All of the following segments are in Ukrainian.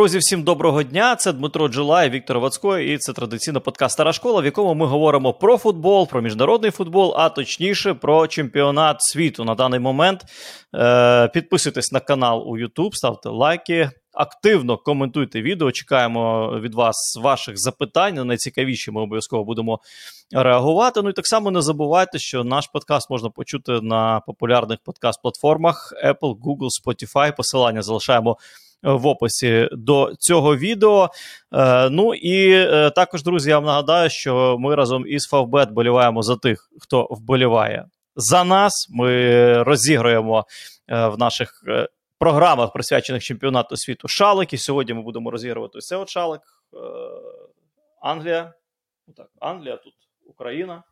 Друзі, всім доброго дня! Це Дмитро Джилай, Віктор Вацько, і це традиційно подкаст Стара школа, в якому ми говоримо про футбол, про міжнародний футбол, а точніше про чемпіонат світу на даний момент. Е, Підписуйтесь на канал у YouTube, ставте лайки, активно коментуйте відео. Чекаємо від вас ваших запитань. На найцікавіші ми обов'язково будемо реагувати. Ну і так само не забувайте, що наш подкаст можна почути на популярних подкаст-платформах Apple, Google, Spotify. Посилання залишаємо в описі до цього відео. Е, ну і е, також, друзі, я вам нагадаю, що ми разом із Фавбет боліваємо за тих, хто вболіває за нас. Ми розіграємо е, в наших програмах, присвячених чемпіонату світу шалик. І сьогодні ми будемо розігрувати ось цей от шалик. Англія. Так, Англія тут Україна.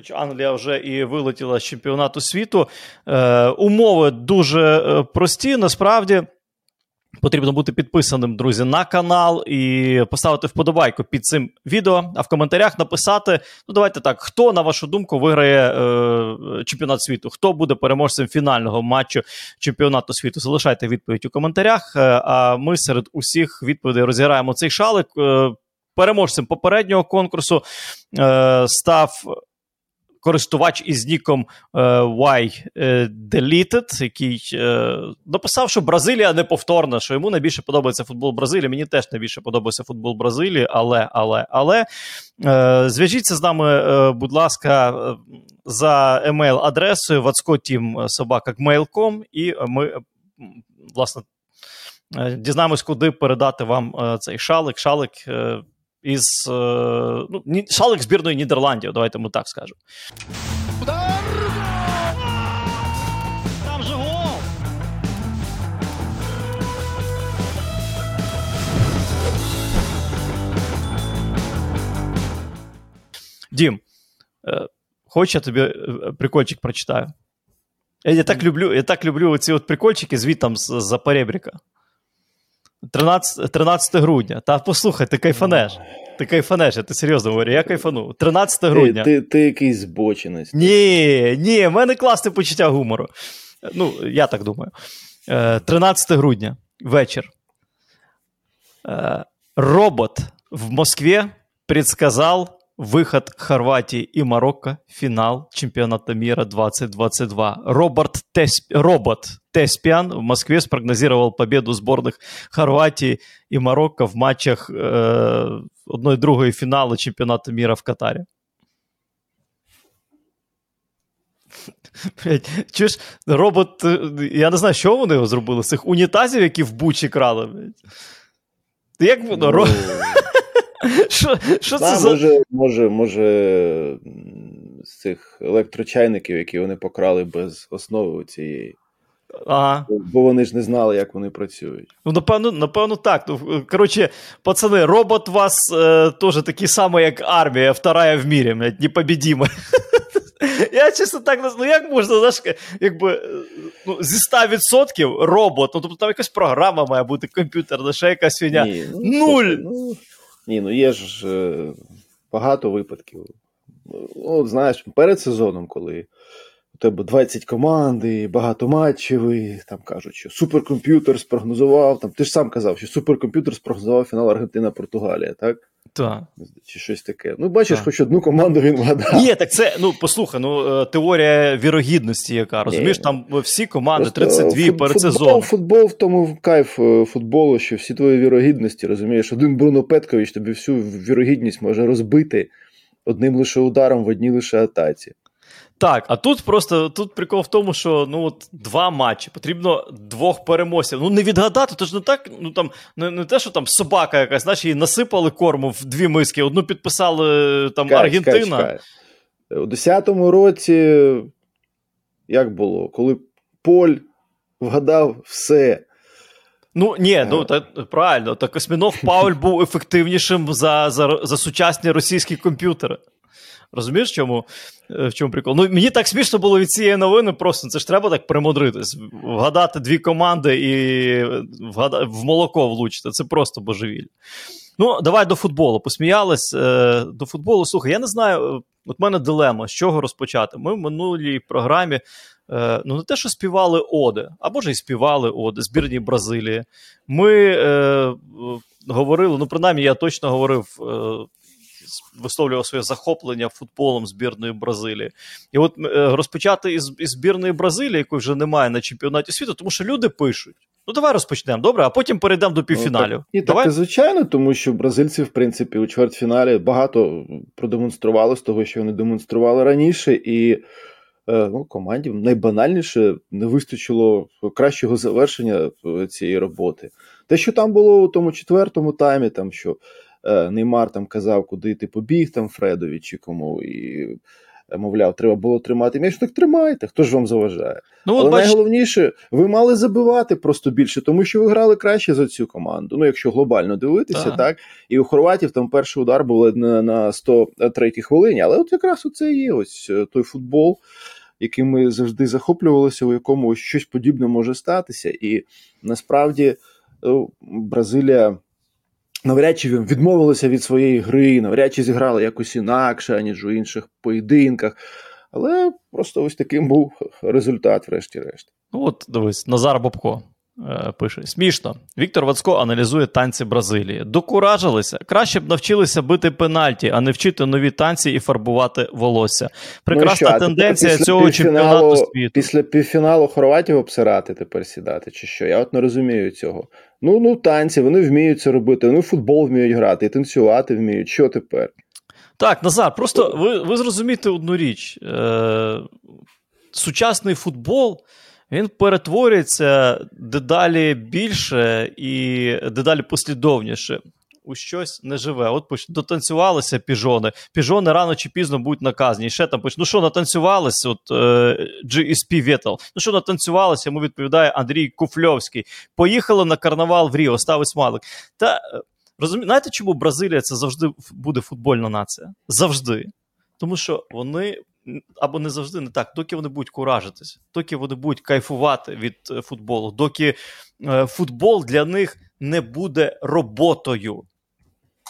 Хоч Англія вже і вилетіла з чемпіонату світу. Е, Умови дуже е, прості. Насправді потрібно бути підписаним, друзі, на канал і поставити вподобайку під цим відео, а в коментарях написати: ну, давайте так, хто, на вашу думку, виграє е, чемпіонат світу, хто буде переможцем фінального матчу чемпіонату світу. Залишайте відповідь у коментарях. Е, а ми серед усіх відповідей розіграємо цей шалик. Е, Переможцем попереднього конкурсу е, став користувач із ніком е, Y е, Deleted, який е, написав, що Бразилія неповторна, що йому найбільше подобається футбол Бразилії. Мені теж найбільше подобається футбол Бразилії, але, але, але зв'яжіться з нами, будь ласка, за емейл-адресою vatscoteam.gmail.com і ми, власне, дізнаємось, куди передати вам цей шалик. Шалик із е, ну, шалик збірної Нідерландів, давайте ми так скажемо. Удар! Там же гол! Дім, е, хоч я тобі е, прикольчик прочитаю. Я так люблю я так люблю оці от прикольчики звітом з, з Перебріка. 13 13 грудня. Та послухай, ти кайфанеш. Ти кайфанеш, я ти серйозно говорю, я кайфану. 13 грудня. Ти ти, ти якийсь збочинець. Ні, ні, в мене класне почуття гумору. Ну, я так думаю. 13 е, грудня вечір. Е, робот в Москві предсказал Выход Хорватии и Марокко в финал чемпионата мира 2022. Роберт Тесп... Робот Теспиан в Москве спрогнозировал победу сборных Хорватии и Марокко в матчах э, одной другої фіналу чемпіонату міра в Катарі. Чуєш, робот, я не знаю, що вони його зробили з цих унітазів, які в бучі крали. Як воно? що що це за... Може, може, може, з цих електрочайників, які вони покрали без основи цієї. Ага. Бо вони ж не знали, як вони працюють. Ну, напевно, напевно, так. Ну, Коротше, пацани, робот у вас е, теж такий самий, як армія, вторая в мірі, непобідіма. Я чесно так не ну як можна, знаєш, якби ну, зі 100% робот, ну тобто там якась програма має бути комп'ютерна, ще якась фігня. Ні, ну, Нуль! Ну, ні, ну є ж е, багато випадків. Ну, знаєш, перед сезоном, коли тебе 20 команд і багато матчів, і там кажуть, що суперкомп'ютер спрогнозував. Там, Ти ж сам казав, що суперкомп'ютер спрогнозував фінал Аргентина-Португалія, так? Так. Чи щось таке. Ну, бачиш, так. хоч одну команду він вгадав. Ні, так це, ну, послухай, ну, е, теорія вірогідності, яка розумієш, Ні. там всі команди 32 фут, перед сезоном. Футбол в тому кайф е, футболу, що всі твої вірогідності, розумієш, один Бруно Петкович тобі всю вірогідність може розбити одним лише ударом в одній лише атаці. Так, а тут просто тут прикол в тому, що ну от два матчі, потрібно двох переможців. Ну не відгадати, то ж не так, ну там не, не те, що там собака якась, знаєш, її насипали корму в дві миски, одну підписали там чекай, Аргентина. Чекай, чекай. У 10-му році як було, коли Поль вгадав все. Ну ні, ну та правильно, так Осьмінов Пауль був ефективнішим за, за, за сучасні російські комп'ютери. Розумієш, чому, е, в чому прикол? Ну, Мені так смішно було від цієї новини, просто це ж треба так примудритись. Вгадати дві команди і вгада... в молоко влучити. Це просто божевіль. Ну, давай до футболу. Посміялись. Е, до футболу. Слухай, я не знаю. От в мене дилема, з чого розпочати. Ми в минулій програмі е, ну не те, що співали Оди, або ж і співали Оди збірні Бразилії. Ми е, говорили, ну принаймні я точно говорив. Е, Висловлював своє захоплення футболом збірної Бразилії. І от е, розпочати із, із збірної Бразилії, якої вже немає на чемпіонаті світу, тому що люди пишуть: Ну, давай розпочнемо, добре, а потім перейдемо до півфіналів. Ну, так, і давай? так, звичайно, тому що бразильці, в принципі, у чвертьфіналі багато продемонстрували з того, що вони демонстрували раніше, і е, ну, команді найбанальніше не вистачило кращого завершення цієї роботи. Те, що там було у тому четвертому таймі, там що е, Неймар там казав, куди ти побіг, там Фредові чи кому. і мовляв, треба було тримати м'яч, так тримайте, хто ж вам заважає. Ну, Але бач... найголовніше, ви мали забивати просто більше, тому що ви грали краще за цю команду. Ну, якщо глобально дивитися, так. так. І у Хорватів там перший удар був на, на 103 хвилині. Але от якраз оце є ось е, той футбол. Яким ми завжди захоплювалися, у якому щось подібне може статися, і насправді ну, Бразилія навряд чи відмовилися від своєї гри, навряд чи зіграли якось інакше, ніж у інших поєдинках. Але просто ось таким був результат, врешті-решт. Ну от дивись, Назар Бобко. Е, пише смішно. Віктор Вацко аналізує танці Бразилії. Докуражилися. Краще б навчилися бити пенальті, а не вчити нові танці і фарбувати волосся. Прекрасна ну, тенденція цього чемпіонату світу. Після півфіналу Хорватів обсирати тепер сідати, чи що? Я от не розумію цього. Ну, ну, танці, вони вміють це робити, вони футбол вміють грати, і танцювати вміють. Що тепер? Так, Назар, просто ви ви зрозумієте одну річ. Е, Сучасний футбол він перетворюється дедалі більше і дедалі послідовніше. У щось не живе. От поч... дотанцювалися піжони. Піжони рано чи пізно будуть наказані. І ще там поч... ну що натанцювалися? От е, GSP Vettel. Ну що натанцювалися? Йому відповідає Андрій Куфльовський. Поїхали на карнавал в Ріо, ставить смайлик. Та е, розумі... знаєте, чому Бразилія це завжди буде футбольна нація? Завжди. Тому що вони або не завжди не так, доки вони будуть куражитись, доки вони будуть кайфувати від е, футболу, доки е, футбол для них не буде роботою.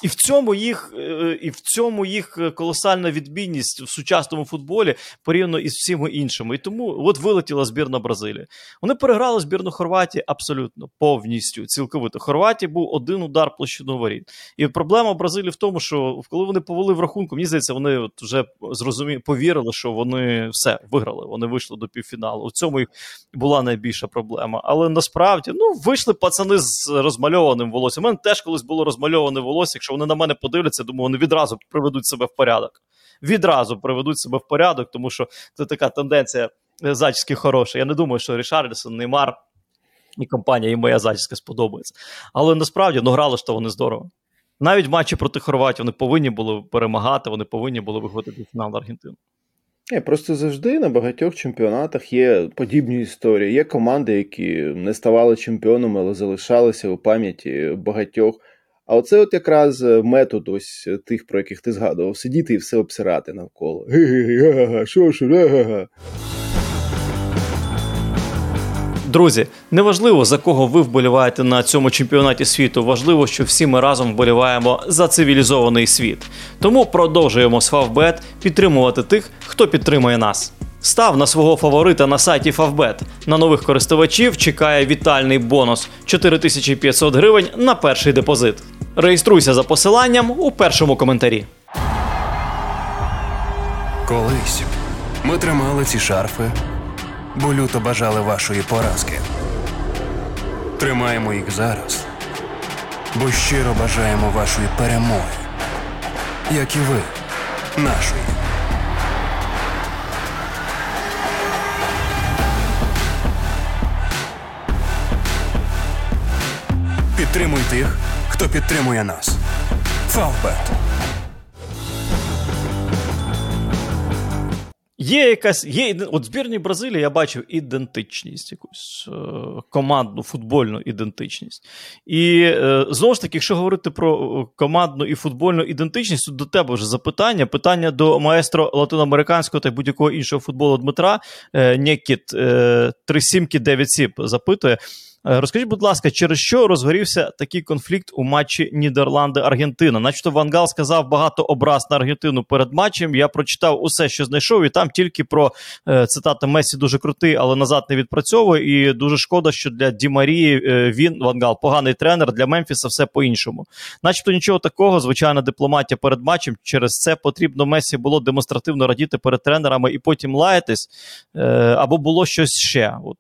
І в цьому їх е, і в цьому їх колосальна відмінність в сучасному футболі порівняно із всіми іншими. І тому от вилетіла збірна Бразилії. Вони переграли збірну Хорватії абсолютно повністю. Цілковито. Хорватії був один удар площину воріт. І проблема Бразилії в тому, що коли вони повели в рахунку, мені здається, вони от вже зрозумі... повірили, що вони все виграли. Вони вийшли до півфіналу. У цьому їх була найбільша проблема. Але насправді ну вийшли пацани з розмальованим волоссям. У мене теж колись було розмальоване волосся. Вони на мене подивляться, думаю, вони відразу приведуть себе в порядок. Відразу приведуть себе в порядок, тому що це така тенденція е, зачіски хороша. Я не думаю, що Рішарлісон, Неймар і компанія, і моя зачіска сподобається. Але насправді ну, грали ж то вони здорово. Навіть матчі проти Хорватії вони повинні були перемагати, вони повинні були виходити в фінал Аргентину. Ні, Просто завжди на багатьох чемпіонатах є подібні історії. Є команди, які не ставали чемпіонами, але залишалися у пам'яті багатьох. А оце от якраз е, метод ось е, тих, про яких ти згадував, сидіти і все обсирати навколо. Що що. Друзі, неважливо за кого ви вболіваєте на цьому чемпіонаті світу. Важливо, що всі ми разом вболіваємо за цивілізований світ. Тому продовжуємо з Фавбет підтримувати тих, хто підтримує нас. Став на свого фаворита на сайті Favbet. На нових користувачів чекає вітальний бонус 4500 гривень на перший депозит. Реєструйся за посиланням у першому коментарі. Колись ми тримали ці шарфи, бо люто бажали вашої поразки. Тримаємо їх зараз, бо щиро бажаємо вашої перемоги, як і ви, нашої. Підтримуй тих, хто підтримує нас. Фавбет. Є якась є от збірні Бразилії я бачив ідентичність, якусь е, командну футбольну ідентичність. І е, знову ж таки, якщо говорити про командну і футбольну ідентичність, то до тебе вже запитання. Питання до маестро латиноамериканського та будь-якого іншого футболу Дмитра е, Нєкіт е, 37 9 запитує. Е, розкажіть, будь ласка, через що розгорівся такий конфлікт у матчі Нідерланди-Аргентина? Начебто Вангал сказав багато образ на Аргентину перед матчем. Я прочитав усе, що знайшов, і там тільки про е, цитата Месі дуже крутий, але назад не відпрацьовує. І дуже шкода, що для Ді Марії е, він Вангал поганий тренер для Мемфіса. Все по-іншому. Начебто нічого такого, звичайна дипломатія перед матчем. Через це потрібно Месі було демонстративно радіти перед тренерами і потім лаятись. Або було щось ще. От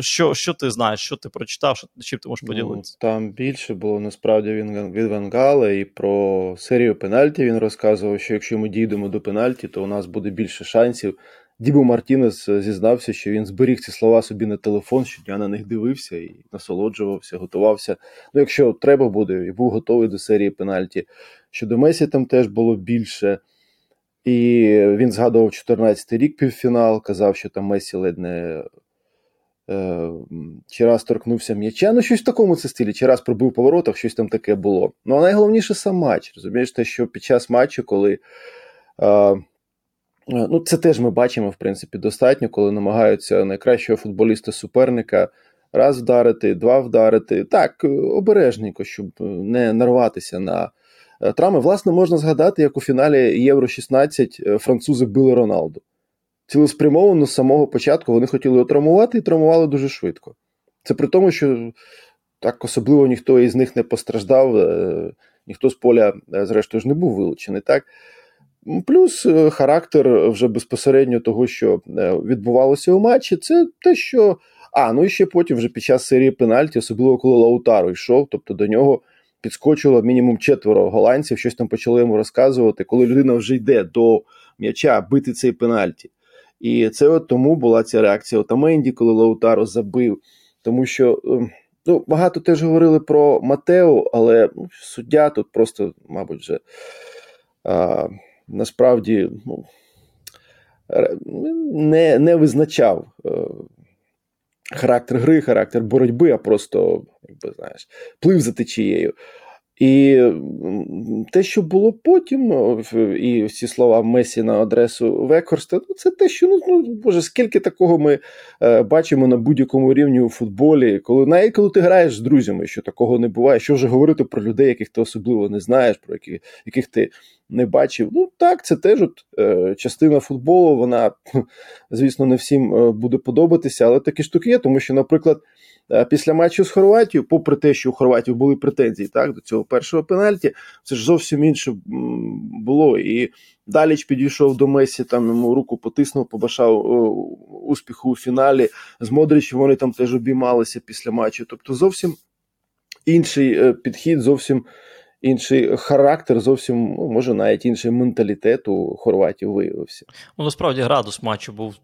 що, що ти знаєш? Що ти прочитав, що чим ти можеш ну, поділитися? Ну, там більше було насправді він від Вангала, і про серію пенальті він розказував, що якщо ми дійдемо до пенальті, то у нас буде більше шансів. Дібо Мартінес е, зізнався, що він зберіг ці слова собі на телефон, щодня на них дивився і насолоджувався, готувався. Ну, якщо треба буде, і був готовий до серії пенальті. Щодо Месі, там теж було більше. І він згадував 14-й рік півфінал, казав, що там Месі ледь не чи раз торкнувся м'яча, ну щось в такому це стилі, чи раз пробив по воротах, щось там таке було. Ну а найголовніше сам матч. Розумієш, те, що під час матчу, коли. Е, Ну, Це теж ми бачимо, в принципі, достатньо, коли намагаються найкращого футболіста суперника раз вдарити, два вдарити. Так, обережненько, щоб не нарватися на е, травми. Власне, можна згадати, як у фіналі Євро 16 французи били Роналду цілеспрямовано з самого початку вони хотіли отравмувати і травмували дуже швидко. Це при тому, що так особливо ніхто із них не постраждав, е, ніхто з поля, е, зрештою, ж не був вилучений. так. Плюс е, характер вже безпосередньо того, що відбувалося у матчі, це те, що. А, ну і ще потім, вже під час серії пенальті, особливо коли Лаутаро йшов, тобто до нього підскочило мінімум четверо голландців, щось там почали йому розказувати, коли людина вже йде до м'яча бити цей пенальті. І це от тому була ця реакція Отаменді, коли Лаутаро забив. Тому що ем, ну, багато теж говорили про Матео, але ну, суддя тут просто, мабуть, вже а, насправді ну, не не визначав а, е, характер гри, характер боротьби, а просто, якби знаєш, плив за течією. І те, що було потім, і всі слова Месі на адресу Векхорста, ну це те, що ну, ну боже, скільки такого ми е, бачимо на будь-якому рівні у футболі, коли навіть коли ти граєш з друзями, що такого не буває, що вже говорити про людей, яких ти особливо не знаєш, про які, яких ти не бачив. Ну так, це теж от, е, частина футболу. Вона, звісно, не всім е, буде подобатися, але такі штуки є, тому що, наприклад. Е, після матчу з Хорватією, попри те, що у Хорватів були претензії так, до цього першого пенальті, це ж зовсім інше було. І Даліч підійшов до Месі, там йому руку потиснув, побажав успіху у фіналі. З Модричем вони там теж обіймалися після матчу. Тобто, зовсім інший е, підхід, зовсім інший характер, зовсім ну, може навіть інший менталітет у Хорватії виявився. Ну насправді градус матчу був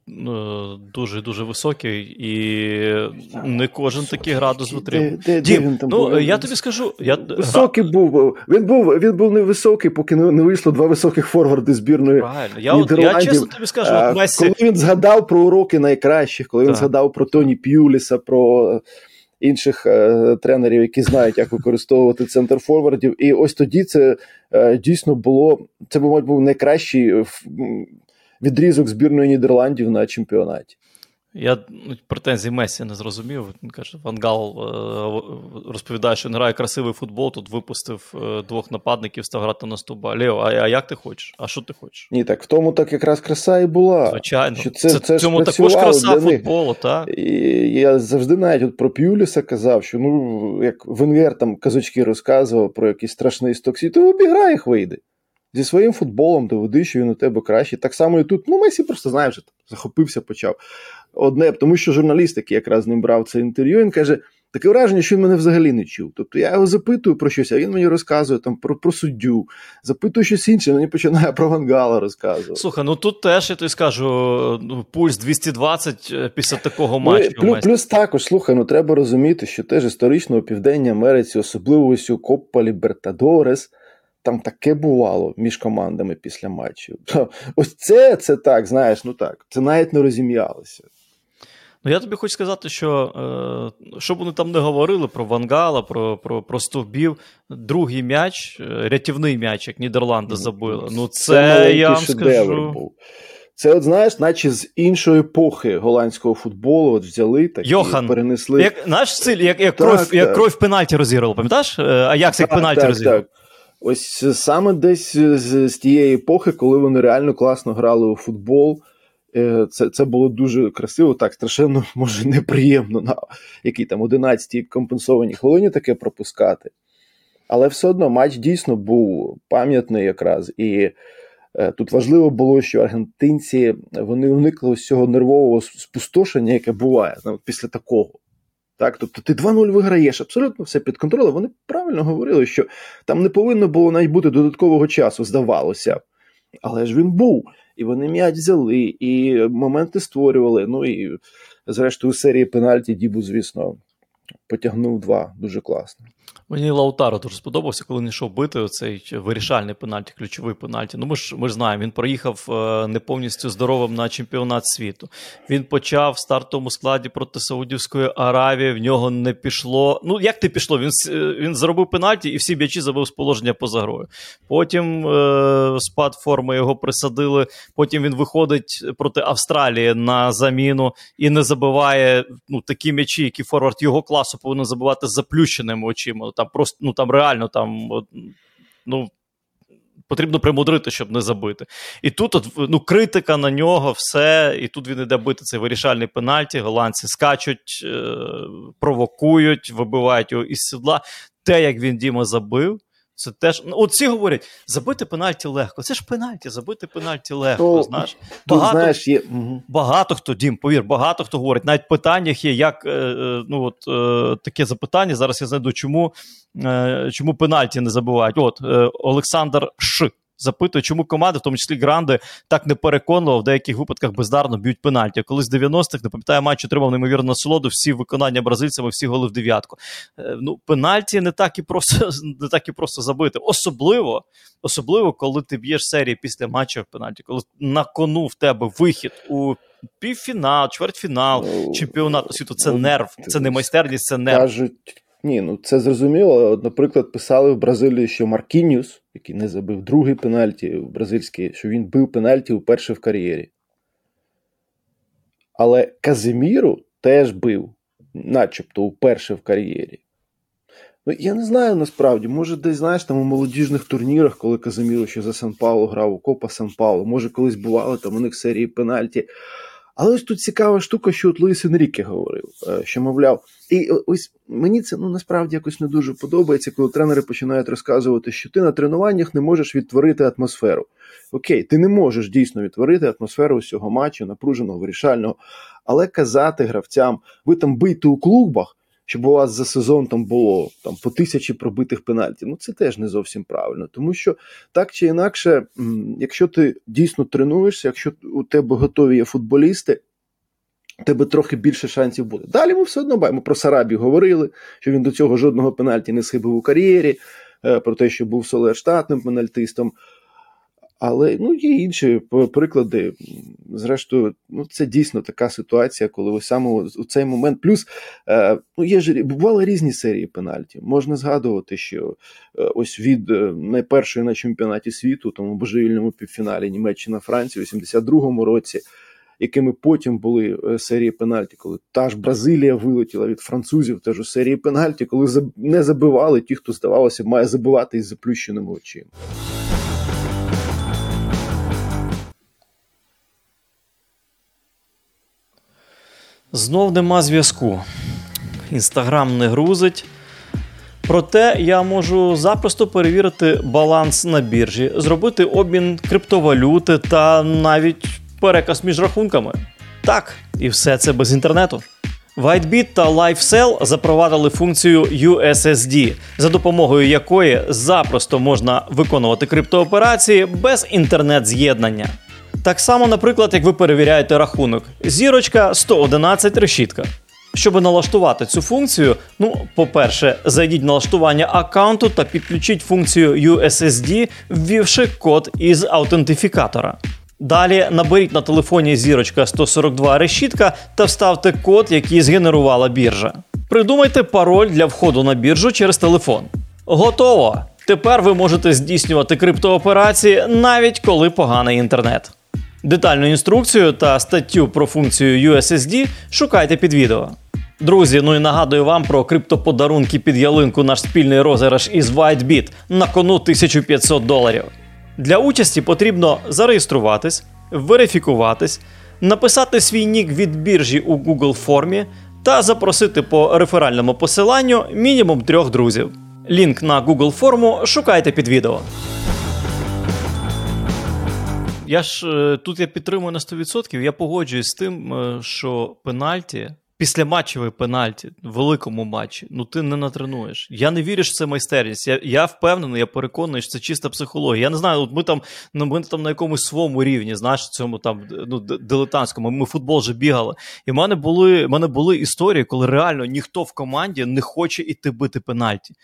дуже дуже високий, і не кожен такий градус витримав. Де, де, Дім, де він там ну був? я тобі скажу, я високий був. Він був він був невисокий, поки не, не вийшло два високих форварди збірної. Правильно, я от, я чесно тобі скажу, от Месі... коли він згадав про уроки найкращих, коли він згадав про Тоні П'юліса, про інших е, тренерів, які знають, як використовувати центр форвардів. І ось тоді це е, дійсно було це, мабуть, був найкращий відрізок збірної Нідерландів на чемпіонаті. Я ну, претензій Месі не зрозумів. Він каже, Вангал е, розповідає, що він грає красивий футбол. Тут випустив е, двох нападників, став грати на стуба. Лео, а, а як ти хочеш? А що ти хочеш? Ні, так в тому так якраз краса і була. Звичайно, що це, це, це цьому також краса футболу, так? І Я завжди навіть от про П'юліса казав, що ну як Венгер там казочки розказував про якийсь страшний стоксі, то обіграй їх вийде. Зі своїм футболом доведи, що він у тебе кращий. Так само і тут. Ну, Месі просто знаєш, захопився, почав одне, тому що журналіст, який якраз з ним брав це інтерв'ю, він каже: таке враження, що він мене взагалі не чув. Тобто я його запитую про щось, а він мені розказує там про про суддю, запитую щось інше, мені починає про Вангала розказувати. Слухай, ну тут теж я тобі скажу ну, пульс 220 е, після такого ну. Плюс, плюс також, слухай, ну треба розуміти, що теж історично у Південній Америці, особливо ось у Коппа Лібертадорес. Там таке бувало між командами після матчів. Ось це це так, знаєш, ну так, це навіть не розім'ялося. Ну, я тобі хочу сказати, що е, що б вони там не говорили про Вангала, про про, про стовбів, другий м'яч, е, рятівний м'яч, як Нідерланди забили. Ну, це, це я вам скажу. Був. Це, от знаєш, наче з іншої епохи голландського футболу от взяли так Йохан, і перенесли. Як наш стиль, як як, Так, кров, так. як кров пенальті розігрував, пам'ятаєш? Е, А як як пенальті так. Ось саме десь з, з тієї епохи, коли вони реально класно грали у футбол. е, Це це було дуже красиво, так страшенно, може, неприємно на якій там 11-й компенсованій хвилині таке пропускати. Але все одно матч дійсно був пам'ятний якраз. І е, тут важливо було, що аргентинці вони уникли ось цього нервового спустошення, яке буває ну, після такого. Так, тобто ти 2-0 виграєш, абсолютно все під контролем. Вони правильно говорили, що там не повинно було навіть бути додаткового часу, здавалося. Але ж він був. І вони м'яч взяли, і моменти створювали. Ну і зрештою, у серії пенальті Дібу, звісно, потягнув два. Дуже класно. Мені Лаутаро дуже сподобався, коли він йшов бити оцей вирішальний пенальті, ключовий пенальті. Ну ми ж ми ж знаємо, він проїхав е, не повністю здоровим на чемпіонат світу. Він почав в стартовому складі проти Саудівської Аравії. В нього не пішло. Ну як не пішло? Він він заробив пенальті і всі м'ячі забив з положення поза грою. Потім е, спад форми його присадили. Потім він виходить проти Австралії на заміну і не забиває ну, такі м'ячі, які форвард його класу повинен забувати з заплющеними очима. Там просто ну там реально там ну. Потрібно примудрити, щоб не забити. І тут от, ну, критика на нього, все, і тут він іде бити цей вирішальний пенальті. Голландці скачуть, е- провокують, вибивають його із сідла. Те, як він Діма забив, це теж. Ну, от всі говорять, забити пенальті легко. Це ж пенальті, забити пенальті легко. То, знаєш. Тут, Багато, знаєш, є. Багато хто, Дім, повір, багато хто говорить. Навіть в питаннях є, як е, е, ну, от, е, таке запитання. Зараз я знайду, чому, е, чому пенальті не забувають. От е, Олександр Ш. Запитує, чому команди, в тому числі Гранди, так непереконливо в деяких випадках бездарно б'ють пенальті. Колись в 90-х, не пам'ятаю, матч отримав неймовірну насолоду, всі виконання бразильцями, всі голи в дев'ятку. Е, ну, пенальті не так і просто не так і просто забити. Особливо, особливо, коли ти б'єш серії після матчу в пенальті, коли на кону в тебе вихід у півфінал, чвертьфінал Ну, чемпіонату світу. Це ну, нерв, це не майстерність, це нерв. Кажуть, ні, ну це зрозуміло. Наприклад, писали в Бразилії, що Маркініус, який не забив другий пенальті в бразильський, що він бив пенальті вперше в кар'єрі. Але Казиміру теж бив, начебто, вперше в кар'єрі. Ну, я не знаю насправді, може, десь, знаєш, там у молодіжних турнірах, коли Казиміру ще за Сан Пауло грав у Копа Сан Пауло, може, колись бували там у них серії пенальті. Але ось тут цікава штука, що от Луїс Енріке говорив, е, що мовляв, і ось мені це ну насправді якось не дуже подобається, коли тренери починають розказувати, що ти на тренуваннях не можеш відтворити атмосферу. Окей, ти не можеш дійсно відтворити атмосферу усього матчу, напруженого, вирішального, але казати гравцям, ви там бийте у клубах, щоб у вас за сезон там було там по тисячі пробитих пенальтів. Ну це теж не зовсім правильно, тому що так чи інакше, якщо ти дійсно тренуєшся, якщо у тебе готові є футболісти, у тебе трохи більше шансів буде. Далі ми все одно бачимо. Про Сарабі говорили, що він до цього жодного пенальті не схибив у кар'єрі, е, про те, що був Солер штатним пенальтистом. Але ну, є інші приклади. Зрештою, ну, це дійсно така ситуація, коли ось саме у цей момент. Плюс е, ну, є ж бували різні серії пенальті. Можна згадувати, що е, ось від е, найпершої на чемпіонаті світу, тому божевільному півфіналі Німеччина-Франція у 82-му році, якими потім були е, серії пенальті, коли та ж Бразилія вилетіла від французів, теж у серії пенальті, коли не забивали ті, хто здавалося, має забивати із заплющеними очима. Знов нема зв'язку. Інстаграм не грузить. Проте я можу запросто перевірити баланс на біржі, зробити обмін криптовалюти та навіть переказ між рахунками. Так, і все це без інтернету. WhiteBit та LifeSell запровадили функцію USSD, за допомогою якої запросто можна виконувати криптооперації без інтернет-з'єднання. Так само, наприклад, як ви перевіряєте рахунок. Зірочка 111 решітка. Щоб налаштувати цю функцію, ну, по-перше, зайдіть в налаштування аккаунту та підключіть функцію USSD, ввівши код із аутентифікатора. Далі наберіть на телефоні зірочка 142 решітка та вставте код, який згенерувала біржа. Придумайте пароль для входу на біржу через телефон. Готово! Тепер ви можете здійснювати криптооперації навіть коли поганий інтернет. Детальну інструкцію та статтю про функцію USSD шукайте під відео. Друзі, ну і нагадую вам про криптоподарунки під ялинку наш спільний розіграш із WhiteBit на кону 1500 доларів. Для участі потрібно зареєструватись, верифікуватись, написати свій нік від біржі у Google формі та запросити по реферальному посиланню мінімум трьох друзів. Лінк на Google форму шукайте під відео. Я ж е, тут я підтримую на 100%. Я погоджуюсь з тим, е, що пенальті після матчевої пенальті в великому матчі, ну ти не натренуєш. Я не вірю, що це майстерність. Я я впевнений, я переконаний, що це чиста психологія. Я не знаю, от ми там ну, ми там на якомусь своєму рівні, знаєш, цьому там ну, дилетантському. Ми футбол вже бігали. І в мене були в мене були історії, коли реально ніхто в команді не хоче іти бити пенальті.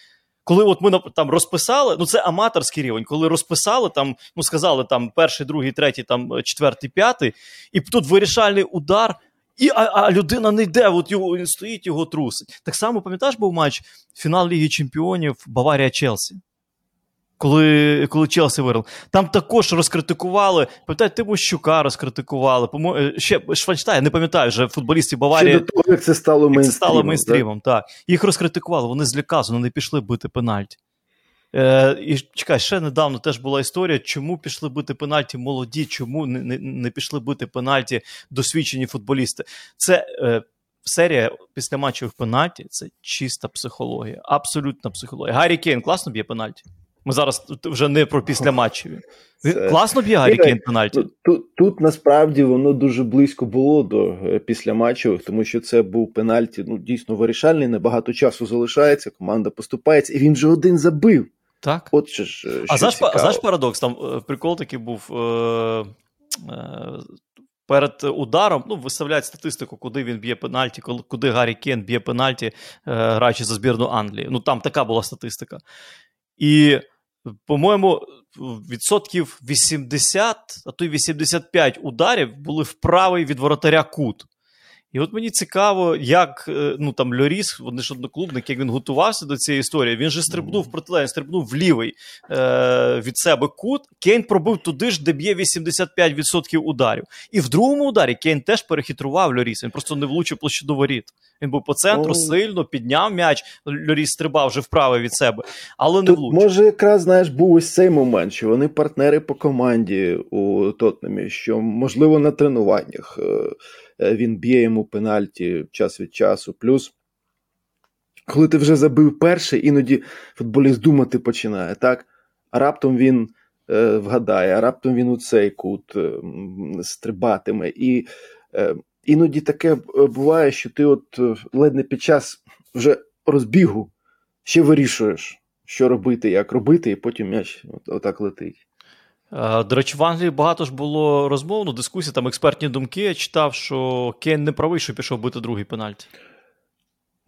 Коли от ми там розписали, ну це аматорський рівень, коли розписали, там, ну сказали там перший, другий, третій, там четвертий, п'ятий, і тут вирішальний удар. І, А а людина не йде, от його він стоїть, його трусить. Так само, пам'ятаєш, був матч фінал Ліги Чемпіонів Баварія Челсі. Коли коли Челсі виграв. Там також розкритикували. Пам'ятаєте, Тимощука розкритикували. Е, ще Шванштайн, не пам'ятаю вже футболістів Баварії. Ще до того, як це стало мейнстрімом. Це стало мейнстрімом, так? так. Їх розкритикували, вони злякали, вони не пішли бити пенальті. Е, І чекай, ще недавно теж була історія, чому пішли бити пенальті молоді, чому не не, не пішли бити пенальті досвідчені футболісти. Це е, серія після матчів пенальті це чиста психологія, абсолютна психологія. Гаррі Кейн класно б'є пенальті. Ми зараз вже не про після матчів. Це... Класно б'є Гаррі Кейн пенальті. Тут, тут тут, насправді воно дуже близько було до е, після матчів, тому що це був пенальті ну, дійсно вирішальний, небагато часу залишається, команда поступається, і він вже один забив. Так. От що ж, що А знаєш, знаєш парадокс? Там е, прикол такий був. Е, е, Перед ударом ну, виставляють статистику, куди він б'є пенальті, куди Гаррі Кен б'є пенальті, е, граючи за збірну Англії. Ну там така була статистика. І, по-моєму, відсотків 80, а то й 85 ударів були в правий від воротаря кут. І от мені цікаво, як е, ну там Льоріс, вони ж одноклубник, як він готувався до цієї історії. Він же стрибнув протилежно, стрибнув в лівий е, від себе кут. Кейн пробив туди ж, де б'є 85% ударів. І в другому ударі Кейн теж перехитрував Льоріс. Він просто не влучив площину воріт. Він був по центру, oh. сильно підняв м'яч. Льоріс стрибав вже вправо від себе, але не Тут, влучив. Може, якраз знаєш, був ось цей момент, що вони партнери по команді у Тотнемі, що можливо на тренуваннях. Е, він б'є йому пенальті час від часу. Плюс, коли ти вже забив перший, іноді футболіст думати починає, так? А раптом він е, вгадає, а раптом він у цей кут е, стрибатиме. І е, іноді таке е, буває, що ти от е, ледь під час вже розбігу ще вирішуєш, що робити, як робити, і потім м'яч отак летить. Е, до речі, в Англії багато ж було розмов, ну, дискусій, там експертні думки. Я читав, що Кейн не правий, що пішов бити другий пенальті.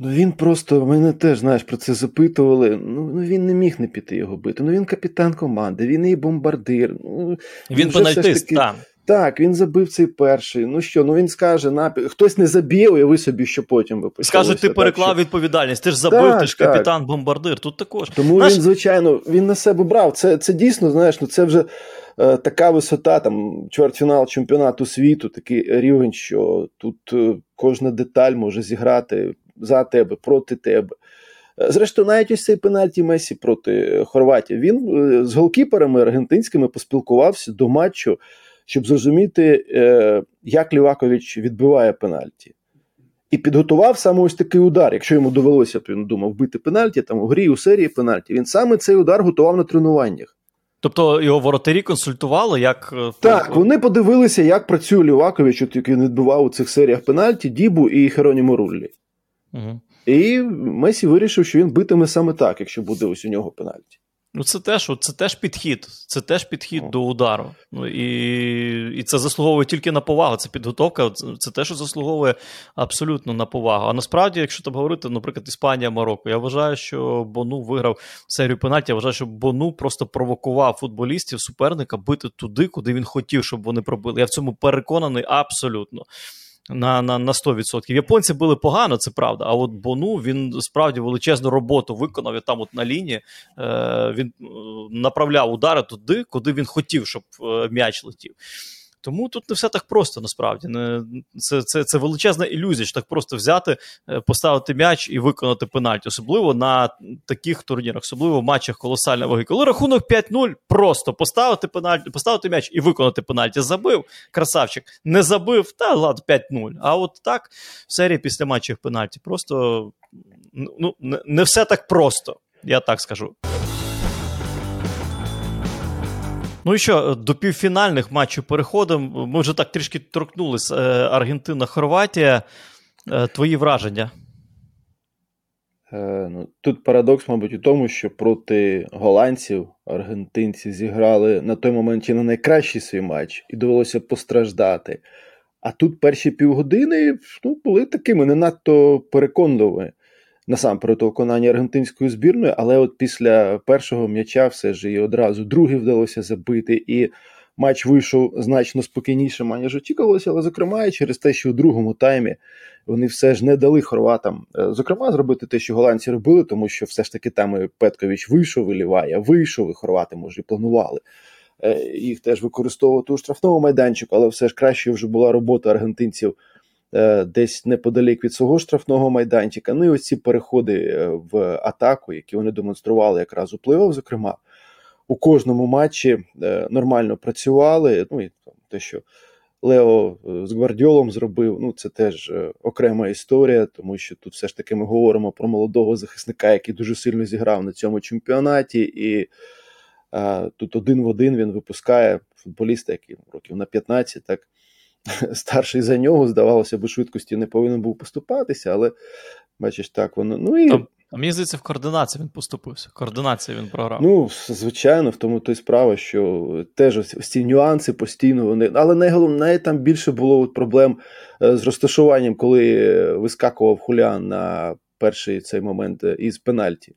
Ну він просто мене теж знаєш про це запитували. Ну, ну він не міг не піти його бити. Ну він капітан команди, він і бомбардир. Ну, Він пенальтист, так. Так, він забив цей перший. Ну що, ну він скаже, на хтось не заб'є, уяви собі, що потім би Скажуть, ти переклав що... відповідальність. Ти ж забив, так, ти ж капітан бомбардир. Тут також. Тому Наш... він, звичайно, він на себе брав. Це це дійсно, знаєш, ну це вже е, така висота, там чвертьфінал чемпіонату світу, такий рівень, що тут е, кожна деталь може зіграти за тебе, проти тебе. Е, зрештою, навіть ось цей пенальті Месі проти Хорватії. Він е, з голкіперами аргентинськими поспілкувався до матчу щоб зрозуміти, е, як Лівакович відбиває пенальті. І підготував саме ось такий удар. Якщо йому довелося, то він думав бити пенальті, там у грі, у серії пенальті. Він саме цей удар готував на тренуваннях. Тобто його воротарі консультували, як. Е, так, вони подивилися, як працює Лівакович, от як він відбивав у цих серіях пенальті, Дібу і Херонімо Руллі. Угу. І Месі вирішив, що він битиме саме так, якщо буде ось у нього пенальті. Ну, це теж це теж підхід. Це теж підхід до удару. Ну і і це заслуговує тільки на повагу. Це підготовка, це, це те, що заслуговує абсолютно на повагу. А насправді, якщо там говорити, наприклад, Іспанія, Марокко, я вважаю, що Бону виграв серію пенальті. Я вважаю, що Бону просто провокував футболістів суперника бити туди, куди він хотів, щоб вони пробили. Я в цьому переконаний абсолютно на на, на 100%. Японці були погано, це правда. А от Бону він справді величезну роботу виконав і там, от на лінії, е, він е, направляв удари туди, куди він хотів, щоб е, м'яч летів. Тому тут не все так просто насправді. Не, Це це, це величезна ілюзія, що так просто взяти, е, поставити м'яч і виконати пенальті, особливо на таких турнірах, особливо в матчах колосальної ваги. Коли рахунок 5-0, просто поставити пенальті, поставити м'яч і виконати пенальті. Забив, красавчик, не забив, та ладно, 5-0. А от так в серії після матчів пенальті. Просто ну, не все так просто, я так скажу. Ну і що, до півфінальних матчів переходимо. Ми вже так трішки торкнулись. Е, Аргентина-Хорватія. Е, твої враження? Е, ну, Тут парадокс, мабуть, у тому, що проти голландців аргентинці зіграли на той момент чи не найкращий свій матч, і довелося постраждати. А тут перші півгодини ну, були такими не надто переконливими насамперед у виконанні аргентинської збірної, але от після першого м'яча все ж і одразу другий вдалося забити. І матч вийшов значно спокійнішим, аніж очікувалося, але, зокрема, і через те, що у другому таймі вони все ж не дали хорватам, е, зокрема, зробити те, що голландці робили, тому що все ж таки там і Петкович вийшов, і Лівая вийшов, і хорвати, може, і планували. Е, їх теж використовувати у штрафному майданчику, але все ж краще вже була робота аргентинців десь неподалік від свого штрафного майданчика. Ну і ось ці переходи е, в атаку, які вони демонстрували якраз у плей-офф, зокрема, у кожному матчі е, нормально працювали. Ну і те, що Лео з Гвардіолом зробив, ну це теж окрема історія, тому що тут все ж таки ми говоримо про молодого захисника, який дуже сильно зіграв на цьому чемпіонаті, і тут один в один він випускає футболіста, який років на 15, так старший за нього, здавалося б, швидкості не повинен був поступатися, але бачиш, так воно. Ну і. А мені здається, в координації він поступився. Координація він програв. Ну, звичайно, в тому то й справа, що теж ось ці нюанси постійно вони. Але найголовніше там більше було проблем е, з розташуванням, коли вискакував Хуліан на перший цей момент е, із пенальті.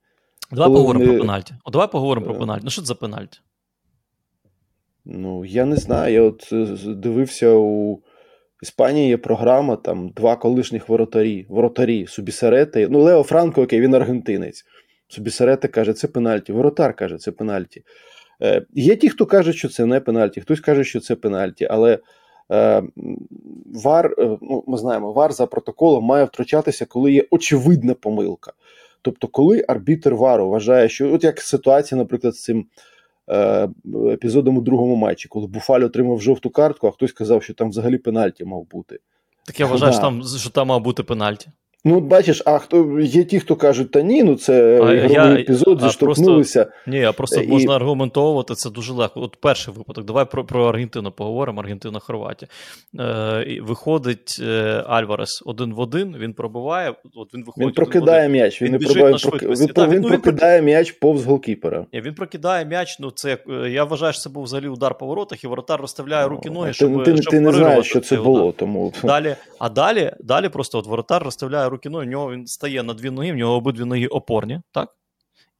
Давай коли поговоримо вони... про пенальті. О, давай поговоримо про е. пенальті. Ну, що це за пенальті? Ну, я не знаю. Я от е, дивився у Іспанії є програма, там два колишніх воротарі, воротарі Субісарети. Ну, Лео Франко, окей, він аргентинець. Субісарети каже, це пенальті. Воротар каже, це пенальті. Е, Є ті, хто каже, що це не пенальті, хтось каже, що це пенальті, але е, вар, е, ну, ми знаємо, вар за протоколом має втручатися, коли є очевидна помилка. Тобто, коли арбітр вару вважає, що от як ситуація, наприклад, з цим. Е, епізодом у другому матчі, коли Буфаль отримав жовту картку, а хтось сказав, що там взагалі пенальті мав бути. Так я вважаю, що там що там мав бути пенальті. Ну, бачиш, а хто є ті, хто кажуть, та ні, ну це а, я, епізод, зіштовхнулися. Ні, а просто і... можна аргументовувати це дуже легко. От перший випадок, давай про про Аргентину поговоримо. Аргентина Хорватія. Е, Виходить е, Альварес один в один, він пробиває. От Він виходить він прокидає м'яч, він, він, не пробиває, прок... він, так, він ну, прокидає він... м'яч повз голкіпера. Ні, Він прокидає м'яч. Ну це е, я вважаю, що це був взагалі удар по воротах, і воротар розставляє руки ноги, ти, щоб ти, щоб ти не знаєш, що це було. Тому далі, а далі, далі просто от воротар розставляє руки ноги. В нього він стає на дві ноги, в нього обидві ноги опорні, так?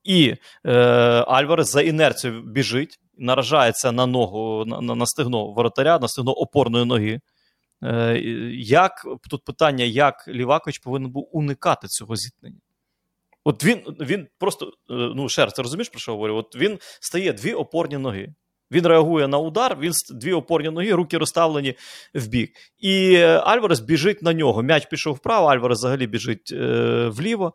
І е, Альварес за інерцією біжить, наражається на ногу, на, на, стегно воротаря, на стегно опорної ноги. Е, Як тут питання, як Лівакович повинен був уникати цього зіткнення? От він він просто, е, ну, ти розумієш, про що говорю? От він стає дві опорні ноги. Він реагує на удар, він дві опорні ноги, руки розставлені в бік. І Альварес біжить на нього. М'яч пішов вправо, Альварес взагалі біжить е, вліво.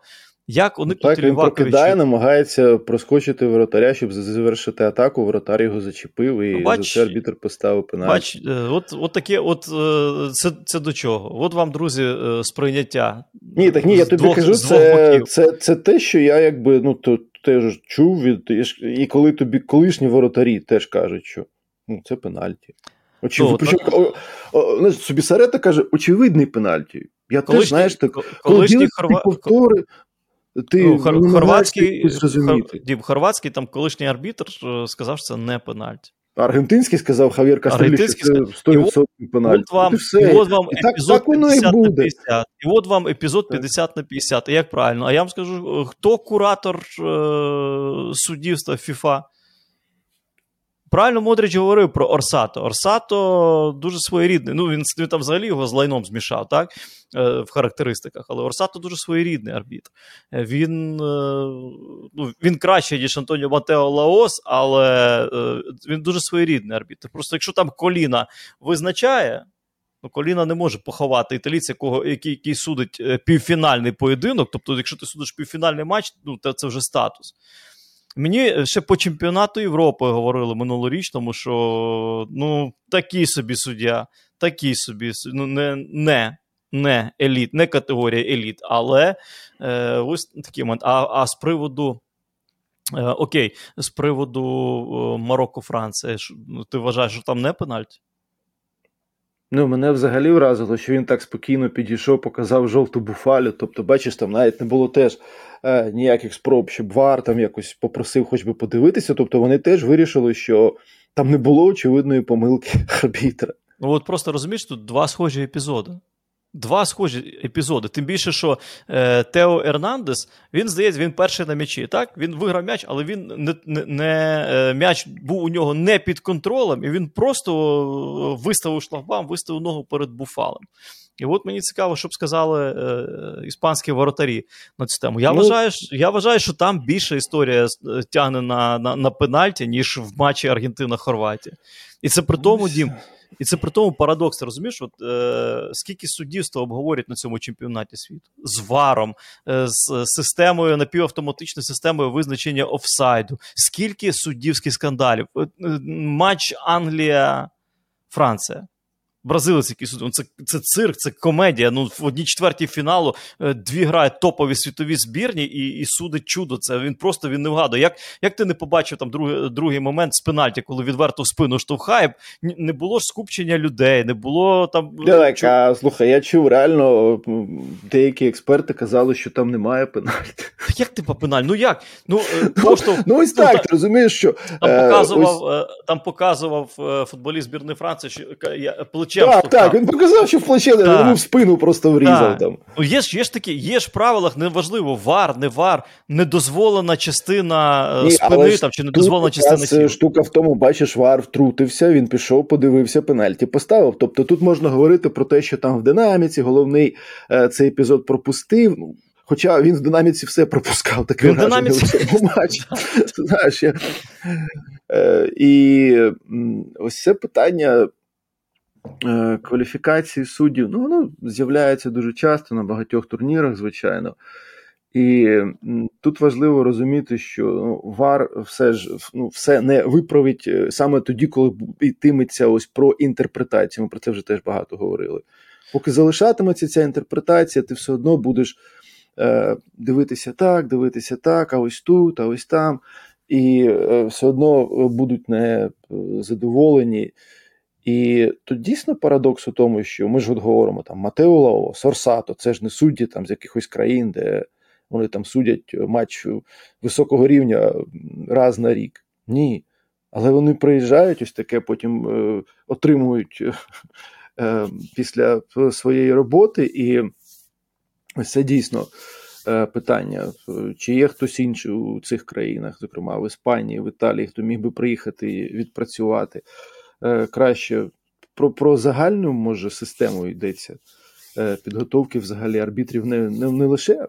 Як уникнути Так, Він прокидає, намагається проскочити воротаря, щоб завершити атаку. Воротар його зачепив і бач, за це арбітр поставив пенальті. Бач, е, от от таке, от е, це це до чого? От вам, друзі, е, сприйняття. Ні, так ні, я тобі двох, кажу, це, це це, те, що я якби ну, то, теж чув від і коли тобі колишні воротарі теж кажуть, що ну, це пенальті. Очевидно, причому, так... собі Сарета каже, очевидний пенальті. Я колишні, теж, знаєш, так, колишні хорва... повтори, ти ну, хор- не хорватський, хор- Дім, хорватський там колишній арбітр е, сказав, що це не пенальті. Аргентинський сказав Хав'єр Кастелі, що це 100% пенальті. От вам, і, і от вам і епізод так, 50 і на 50. І от вам епізод 50 на 50. І як правильно? А я вам скажу, хто куратор е- суддівства ФІФА? Правильно Модрич говорив про Орсато. Орсато дуже своєрідний. Ну, він, він там взагалі його з лайном змішав, так? Е, в характеристиках. Але Орсато дуже своєрідний арбітр. Він е, ну, він кращий, ніж Антоніо Матео Лаос, але е, він дуже своєрідний арбітр. Просто якщо там коліна визначає, ну коліна не може поховати італійця, якого, який, який судить е, півфінальний поєдинок. Тобто, якщо ти судиш півфінальний матч, ну це вже статус. Мені ще по чемпіонату Європи говорили минулорічному, що ну, такий собі суддя, такий собі ну, не не, не еліт, не категорія еліт, але е, ось такий момент. А а з приводу. Е, окей, з приводу е, Марокко-Франція, ну, ти вважаєш, що там не пенальті? Ну, мене взагалі вразило, що він так спокійно підійшов, показав жовту буфалю. Тобто, бачиш, там навіть не було теж е, ніяких спроб, щоб вар там якось попросив хоч би подивитися. Тобто вони теж вирішили, що там не було очевидної помилки арбітра. Ну от просто розумієш, тут два схожі епізоди. Два схожі епізоди. Тим більше, що е, Тео Ернандес, він здається, він перший на м'ячі. Так, він виграв м'яч, але він не не, не е, м'яч був у нього не під контролем, і він просто е, виставив шлагбам, виставив ногу перед буфалем. І от мені цікаво, що б сказали е, іспанські воротарі на цю тему. Я ну, вважаю, я вважаю, що там більша історія е, тягне на на, на пенальті, ніж в матчі Аргентина-Хорватія. І це при тому, Дім. І це при тому парадокс, розумієш, от, е, скільки суддівства обговорять на цьому чемпіонаті світу з варом, е, з системою напівавтоматичною системою визначення офсайду, скільки суддівських скандалів. Е, матч Англія-Франція. Бразилець, який судив. Це це цирк, це комедія. Ну, В одній четвертій фіналу е, дві грають топові світові збірні і і судить чудо. Це він просто він не вгадує. Як як ти не побачив там другий другий момент з пенальті, коли відверто в спину штовхає, не було ж скупчення людей, не було там. Так, чу... а слухай, я чув реально, деякі експерти казали, що там немає пенальті. Як ти по пеналь? Ну як? Ну, е, просто, ну ось ну, так, ти розумієш, що. Там показував, ось... там показував футболіст збірної Франції, що плече плечем. Так, так, він показав, що в плече йому в спину просто врізав. там. Ну, Є ж є ж такі, є ж в правилах, неважливо, вар, не вар, недозволена частина е, Ні, спини там, чи недозволена частина сіл. Штука в тому, бачиш, вар втрутився, він пішов, подивився, пенальті поставив. Тобто тут можна говорити про те, що там в динаміці головний е, цей епізод пропустив. Хоча він в динаміці все пропускав таке враження в цьому матчі. Знаєш, я... Е, І ось це питання Е, кваліфікації суддів, ну, воно з'являється дуже часто на багатьох турнірах, звичайно. І тут важливо розуміти, що ну, ВАР все ж ну, все не виправить е, саме тоді, коли йтиметься ось про інтерпретацію. Ми про це вже теж багато говорили. Поки залишатиметься ця інтерпретація, ти все одно будеш е, дивитися так, дивитися так, а ось тут, а ось там. І е, все одно будуть незадоволені. І тут дійсно парадокс у тому, що ми ж от говоримо там Матео Лао, Сорсато, це ж не судді там з якихось країн, де вони там судять матч високого рівня раз на рік. Ні. Але вони приїжджають, ось таке, потім е, отримують е, після своєї роботи, і ось це дійсно е, питання: чи є хтось інший у цих країнах, зокрема в Іспанії, в Італії, хто міг би приїхати відпрацювати. Е, краще про про загальну може систему йдеться е, підготовки взагалі арбітрів не не, не лише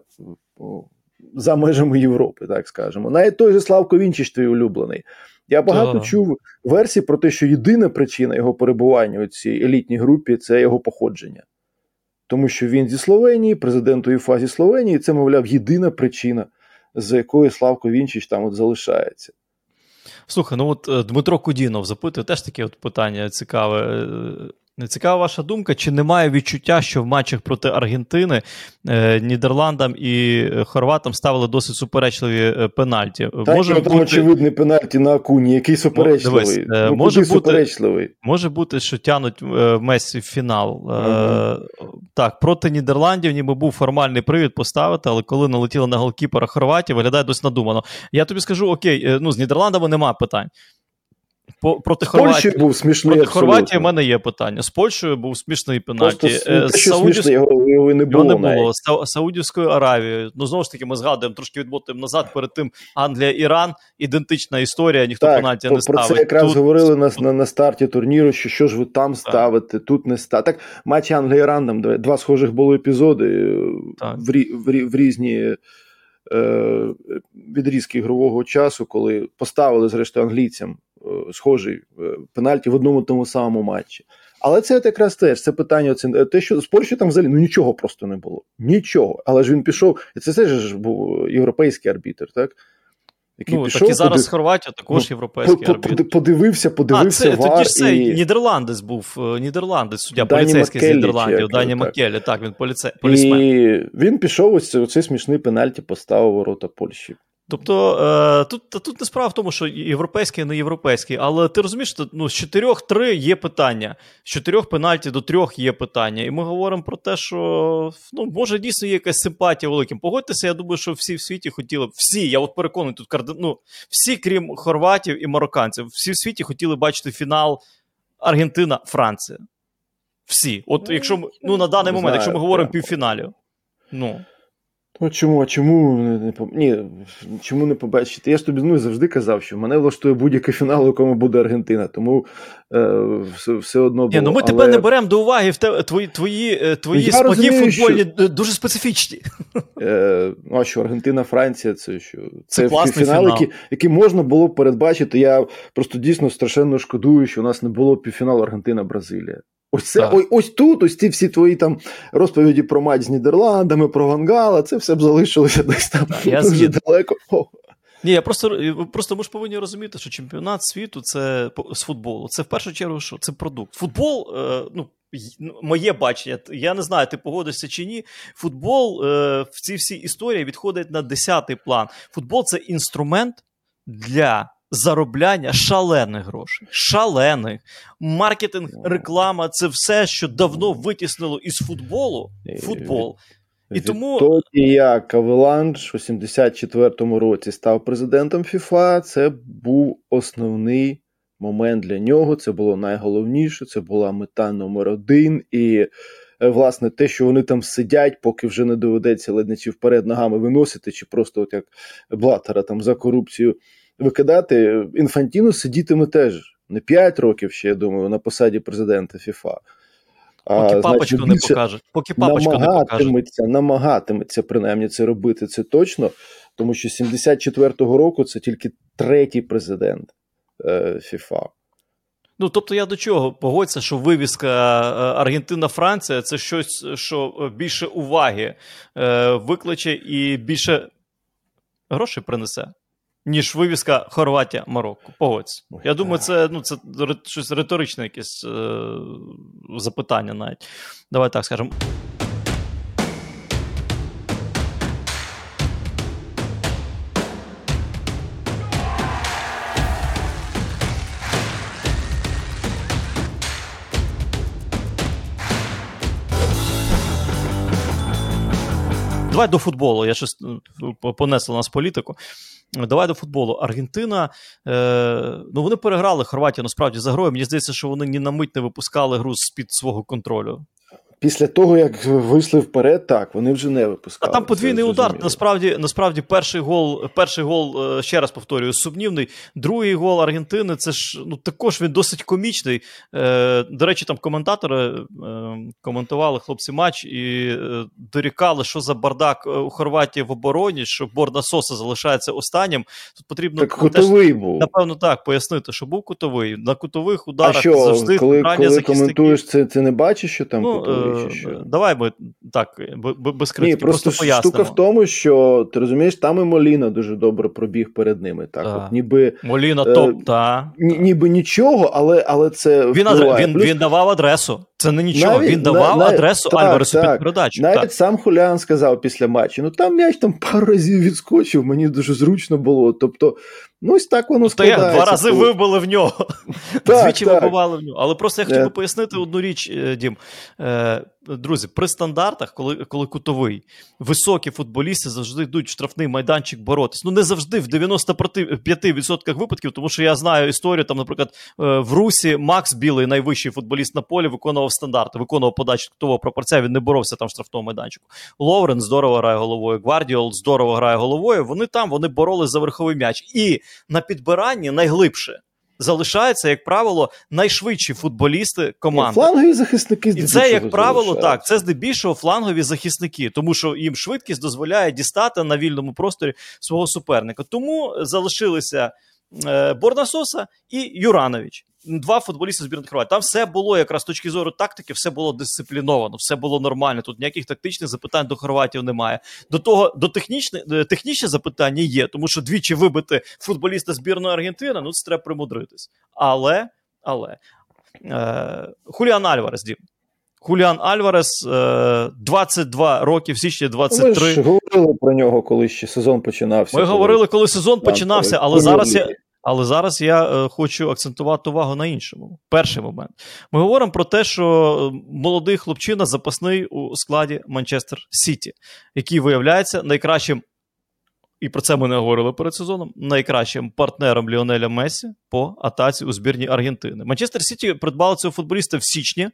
за межами Європи, так скажемо. Навіть той же Славко Вінчич, твій улюблений. Я багато да. чув версій про те, що єдина причина його перебування у цій елітній групі це його походження. Тому що він зі Словенії, президент УЄФА зі Словенії, це, мовляв, єдина причина, за якою Славко Вінчич там от залишається. Слухай, ну от е, Дмитро Кудінов запитує теж таке от питання цікаве. Е, Цікава ваша думка, чи немає відчуття, що в матчах проти Аргентини е, Нідерландам і Хорватам ставили досить суперечливі е, пенальті? Так, може бути... очевидний пенальті на Акуні, який суперечливий. Дивись, е, ну, може, бути, суперечливий. може бути, що тянуть е, Месі в фінал. Uh-huh. Так, проти Нідерландів ніби був формальний привід поставити, але коли налетіли на голкіпера Хорватії, виглядає досить надумано. Я тобі скажу: окей, ну з Нідерландами немає питань. По, проти Хорватії був смішний проти Хорватії в мене є питання. З Польщею був смішний пенальті. Просто, е, з Саудівсь... його, його не було. Його не було. З Саудівською Аравією. Ну, знову ж таки, ми згадуємо, трошки відмотуємо назад. Перед тим Англія-Іран, ідентична історія, ніхто так, пенальті про, не ставить. Про це якраз Тут... говорили на, на на, старті турніру, що що ж ви там ставите, тут не ставите. Так, матч Англія-Іран, там два схожих було епізоди в, в, в, в різні. Е, відрізки ігрового часу, коли поставили, зрештою, англійцям е, схожий е, пенальті в одному тому самому матчі. Але це якраз теж це питання. Оці... те, що з Польщі там взагалі ну нічого просто не було. Нічого. Але ж він пішов, і це теж був європейський арбітр, так? Який ну, пішов, так і зараз подив... Хорватія також ну, європейський арбітр. Подивився, подивився. А, це, вар, тоді ж це і... Нідерландець був, е, Нідерландець, суддя Дані поліцейський Маккелі, з Нідерландів, Дані Маккелі, так, він поліцей. полісмен. І він пішов ось цей смішний пенальті, поставив ворота Польщі. Тобто е, тут тут не справа в тому, що європейський, не європейський, але ти розумієш, що ну, з чотирьох три є питання, з чотирьох пенальті до трьох є питання. І ми говоримо про те, що ну, може дійсно є якась симпатія великим. Погодьтеся, я думаю, що всі в світі хотіли, б, всі, я от переконаний, тут ну, всі, крім хорватів і марокканців, всі в світі хотіли бачити фінал Аргентина-Франція. Всі. От ну, якщо ми, ну на даний момент, якщо ми говоримо півфіналі. Ну. Ну чому, а чому не ні, чому не побачити? Я ж тобі ну, завжди казав, що мене влаштує будь-який фінал, у якому буде Аргентина, тому е, все все одно було. Ні, ну Ми але... тебе не беремо до уваги в те, твої твої, е, твої я розумію, футбольні що... дуже специфічні. Е, Ну а що, Аргентина, Франція, це що? Це, це фінал, фінал. Який, який можна було передбачити. Я просто дійсно страшенно шкодую, що у нас не було півфіналу Аргентина-Бразилія. Ось це ось, ось тут, ось ці всі твої там розповіді про матч з Нідерландами, про Вангала, це все б залишилося десь там я дуже далеко. Ні, я просто просто ми ж повинні розуміти, що чемпіонат світу це з футболу. Це в першу чергу, що це продукт. Футбол, е, ну. Моє бачення, я не знаю, ти погодишся чи ні. Футбол е, в цій всій історії відходить на десятий план. Футбол це інструмент для заробляння шалених грошей. Шалених. Маркетинг, реклама це все, що давно витіснило із футболу футбол. І тому... Тоді як Авеланш у 74-му році став президентом ФІФА, це був основний момент для нього. Це було найголовніше, це була мета номер один. І, е, власне, те, що вони там сидять, поки вже не доведеться чи вперед ногами виносити, чи просто от як Блатера там за корупцію викидати, Інфантіно сидітиме теж не 5 років ще, я думаю, на посаді президента ФІФА. Поки а, папочку значить, не покаже. Поки папочку намагатиметься, не покаже. намагатиметься принаймні це робити, це точно. Тому що 74-го року це тільки третій президент е, ФІФА. Ну, тобто, я до чого погодься, що вивіска е, Аргентина-Франція це щось, що більше уваги е, викличе і більше грошей принесе ніж вивіска Хорватія Марокко. Погодься. Я думаю, це ну, це щось риторичне якесь е, запитання навіть. Давай так скажемо. Давай до футболу. Я щось понесла нас політику. Давай до футболу. Аргентина. Е, Ну вони переграли Хорватію насправді за грою. Мені здається, що вони ні на мить не випускали гру з-під свого контролю. Після того, як вийшли вперед, так, вони вже не випускали. А там подвійний удар. Насправді, насправді, перший гол, перший гол, е, ще раз повторюю, сумнівний. Другий гол Аргентини це ж ну, також він досить комічний. Е, До речі, там коментатори е, коментували хлопці матч і дорікали, що за бардак у Хорватії в обороні, що Борна Соса залишається останнім. Тут потрібно так кутовий був. напевно так пояснити, що був кутовий. На кутових ударах а що, завжди коли, коли коментуєш, це ти не бачиш, що там ну, кутовий? Давай ми так без критики. Ні, просто, просто штука в тому, що ти розумієш, там і Моліна дуже добре пробіг перед ними. Так, да. от ніби Моліна е, топ, та. Ні, ніби нічого, але але це він він, Плюс... він давав адресу. Це не нічого. Навіть, він давав на, адресу так, Альваресу під передачу. Навіть так. сам Хулян сказав після матчу: ну там м'яч там пару разів відскочив, мені дуже зручно було. Тобто, ну ось так воно складається. Два рази вибили в нього. Двічі вибивали в нього. Але просто я хотів би е. пояснити одну річ, е, Дім. Друзі, при стандартах, коли коли кутовий, високі футболісти завжди йдуть в штрафний майданчик боротись. Ну не завжди в 95% випадків, тому що я знаю історію. Там, наприклад, е, в Русі Макс Білий, найвищий футболіст на полі, виконував стандарти, виконував подачу кутового пропорція. Він не боровся там в штрафному майданчику. Ловрен здорово грає головою. Гвардіол здорово грає головою. Вони там вони боролись за верховий м'яч. І на підбиранні найглибше залишаються, як правило, найшвидші футболісти команди. Флангові захисники І це, як правило, так. Це здебільшого флангові захисники, тому що їм швидкість дозволяє дістати на вільному просторі свого суперника. Тому залишилися е, Борнасоса і Юранович два футболісти збірної Хорватії. Там все було якраз з точки зору тактики, все було дисципліновано, все було нормально. Тут ніяких тактичних запитань до хорватів немає. До того до технічне, е, технічне запитання є, тому що двічі вибити футболіста збірної Аргентини, ну це треба примудритись. Але, але е, Хуліан Альварес, Дім. Хуліан Альварес, 22 е, роки в січні 23. Ми ж говорили про нього, коли ще сезон починався. Ми коли... говорили, коли сезон починався, але зараз я але зараз я е, хочу акцентувати увагу на іншому. Перший момент. Ми говоримо про те, що е, молодий хлопчина запасний у складі Манчестер Сіті, який виявляється найкращим і про це ми не говорили перед сезоном. Найкращим партнером Ліонеля Месі по атаці у збірні Аргентини. Манчестер Сіті придбали цього футболіста в січні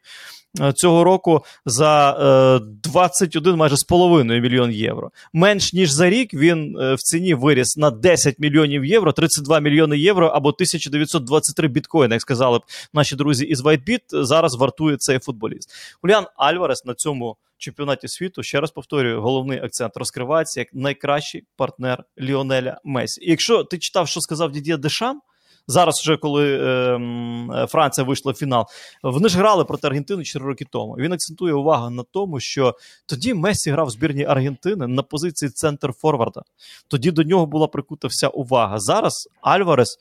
е, цього року за 21 е, майже з половиною мільйон євро. Менш ніж за рік він е, в ціні виріс на 10 мільйонів євро, 32 мільйони євро або 1923 біткоїни, як сказали б наші друзі із WhiteBit, Зараз вартує цей футболіст. Улян Альварес на цьому чемпіонаті світу, ще раз повторюю, головний акцент розкривається як найкращий партнер Ліонеля Месі. І якщо ти читав, що сказав Дід'є Дешам, зараз, вже коли е, Франція вийшла в фінал, вони ж грали проти Аргентини 4 роки тому. Він акцентує увагу на тому, що тоді Месі грав в збірній Аргентини на позиції центр Форварда. Тоді до нього була прикута вся увага. Зараз Альварес.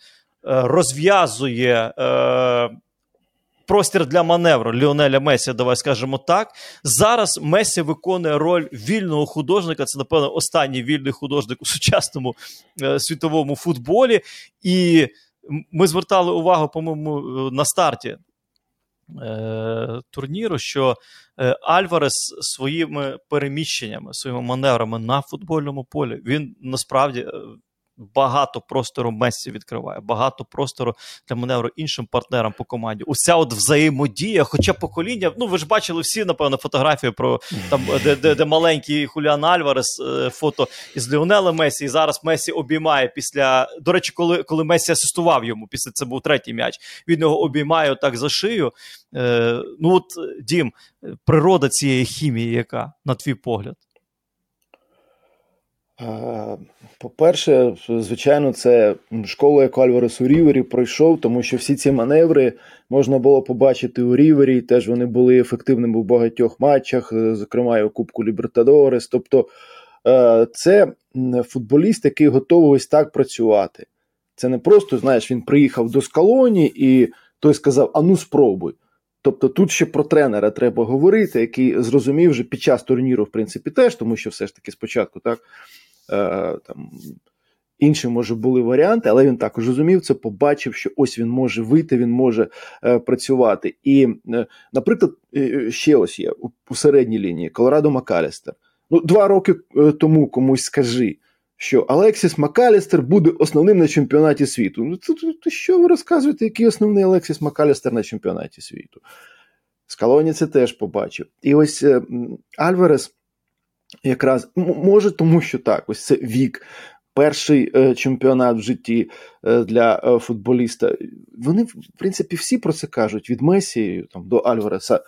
Е, розв'язує е, простір для маневру Ліонеля Месі, давай скажемо так. Зараз Месі виконує роль вільного художника. Це, напевно, останній вільний художник у сучасному е, світовому футболі. І ми звертали увагу, по-моєму, на старті. Е, турніру, що е, Альварес своїми переміщеннями, своїми маневрами на футбольному полі він насправді е, багато простору Мессі відкриває, багато простору для маневру іншим партнерам по команді. Уся от взаємодія, хоча покоління, ну ви ж бачили всі, напевно, фотографії про там, де де, де маленький Хуліан Альварес, е, фото із Леонела Месі, і зараз Месі обіймає після. До речі, коли коли Месі асистував йому, після це був третій м'яч, він його обіймає так за шию. Е, Ну от дім, природа цієї хімії, яка, на твій погляд. По-перше, звичайно, це школа, яку Альварес у Рівері пройшов, тому що всі ці маневри можна було побачити у Рівері. Теж вони були ефективними в багатьох матчах, зокрема і у Кубку Лібертадорес. Тобто е, це футболіст, який готовий ось так працювати. Це не просто, знаєш, він приїхав до скалоні і той сказав: А ну спробуй. Тобто тут ще про тренера треба говорити, який зрозумів вже під час турніру, в принципі, теж, тому що все ж таки спочатку так там. Інші, може, були варіанти, але він також розумів це, побачив, що ось він може вийти, він може е, працювати. І, е, наприклад, е, ще ось є у, у середній лінії Колорадо Макалістер. Ну, два роки е, тому комусь скажи, що Алексіс Макалістер буде основним на чемпіонаті світу. Ну, то, то, то що ви розказуєте, який основний Алексіс Макалістер на чемпіонаті світу? Скалоні це теж побачив. І ось е, Альварес. Якраз може, тому що так, ось це вік, перший е, чемпіонат в житті е, для е, футболіста. Вони, в принципі, всі про це кажуть від Месі там, до Альвареса.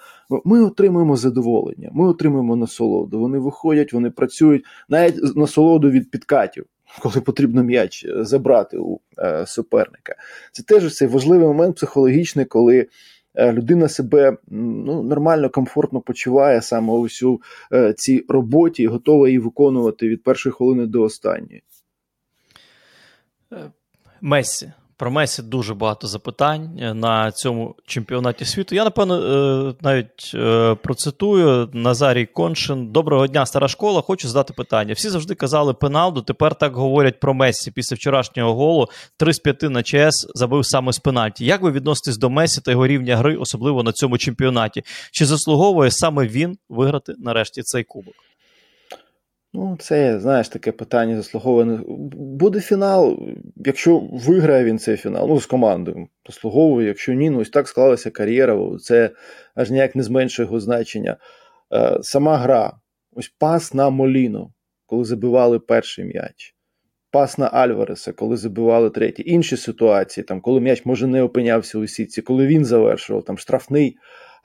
Ми отримуємо задоволення, ми отримуємо насолоду. Вони виходять, вони працюють навіть насолоду від підкатів. Коли потрібно м'яч забрати у е, суперника, це теж цей важливий момент психологічний, коли Е, людина себе ну, нормально, комфортно почуває саме ось у цій роботі і готова її виконувати від першої хвилини до останньої. Е, Месі. Про Месі дуже багато запитань е, на цьому чемпіонаті світу. Я, напевно, е, навіть е, процитую Назарій Коншин. Доброго дня, стара школа. Хочу задати питання. Всі завжди казали пеналду. Тепер так говорять про Месі після вчорашнього голу. 3 з 5 на ЧС забив саме з пенальті. Як ви відноситесь до Месі та його рівня гри, особливо на цьому чемпіонаті? Чи заслуговує саме він виграти нарешті цей кубок? Ну, це, знаєш, таке питання заслуговане. Буде фінал, якщо виграє він цей фінал, ну, з командою заслуговує, якщо ні, ну ось так склалася кар'єра, це аж ніяк не зменшує його значення. Е, Сама гра, ось пас на Моліно, коли забивали перший м'яч. пас на Альвареса, коли забивали третій. Інші ситуації, там, коли м'яч може не опинявся у сітці, коли він завершував там штрафний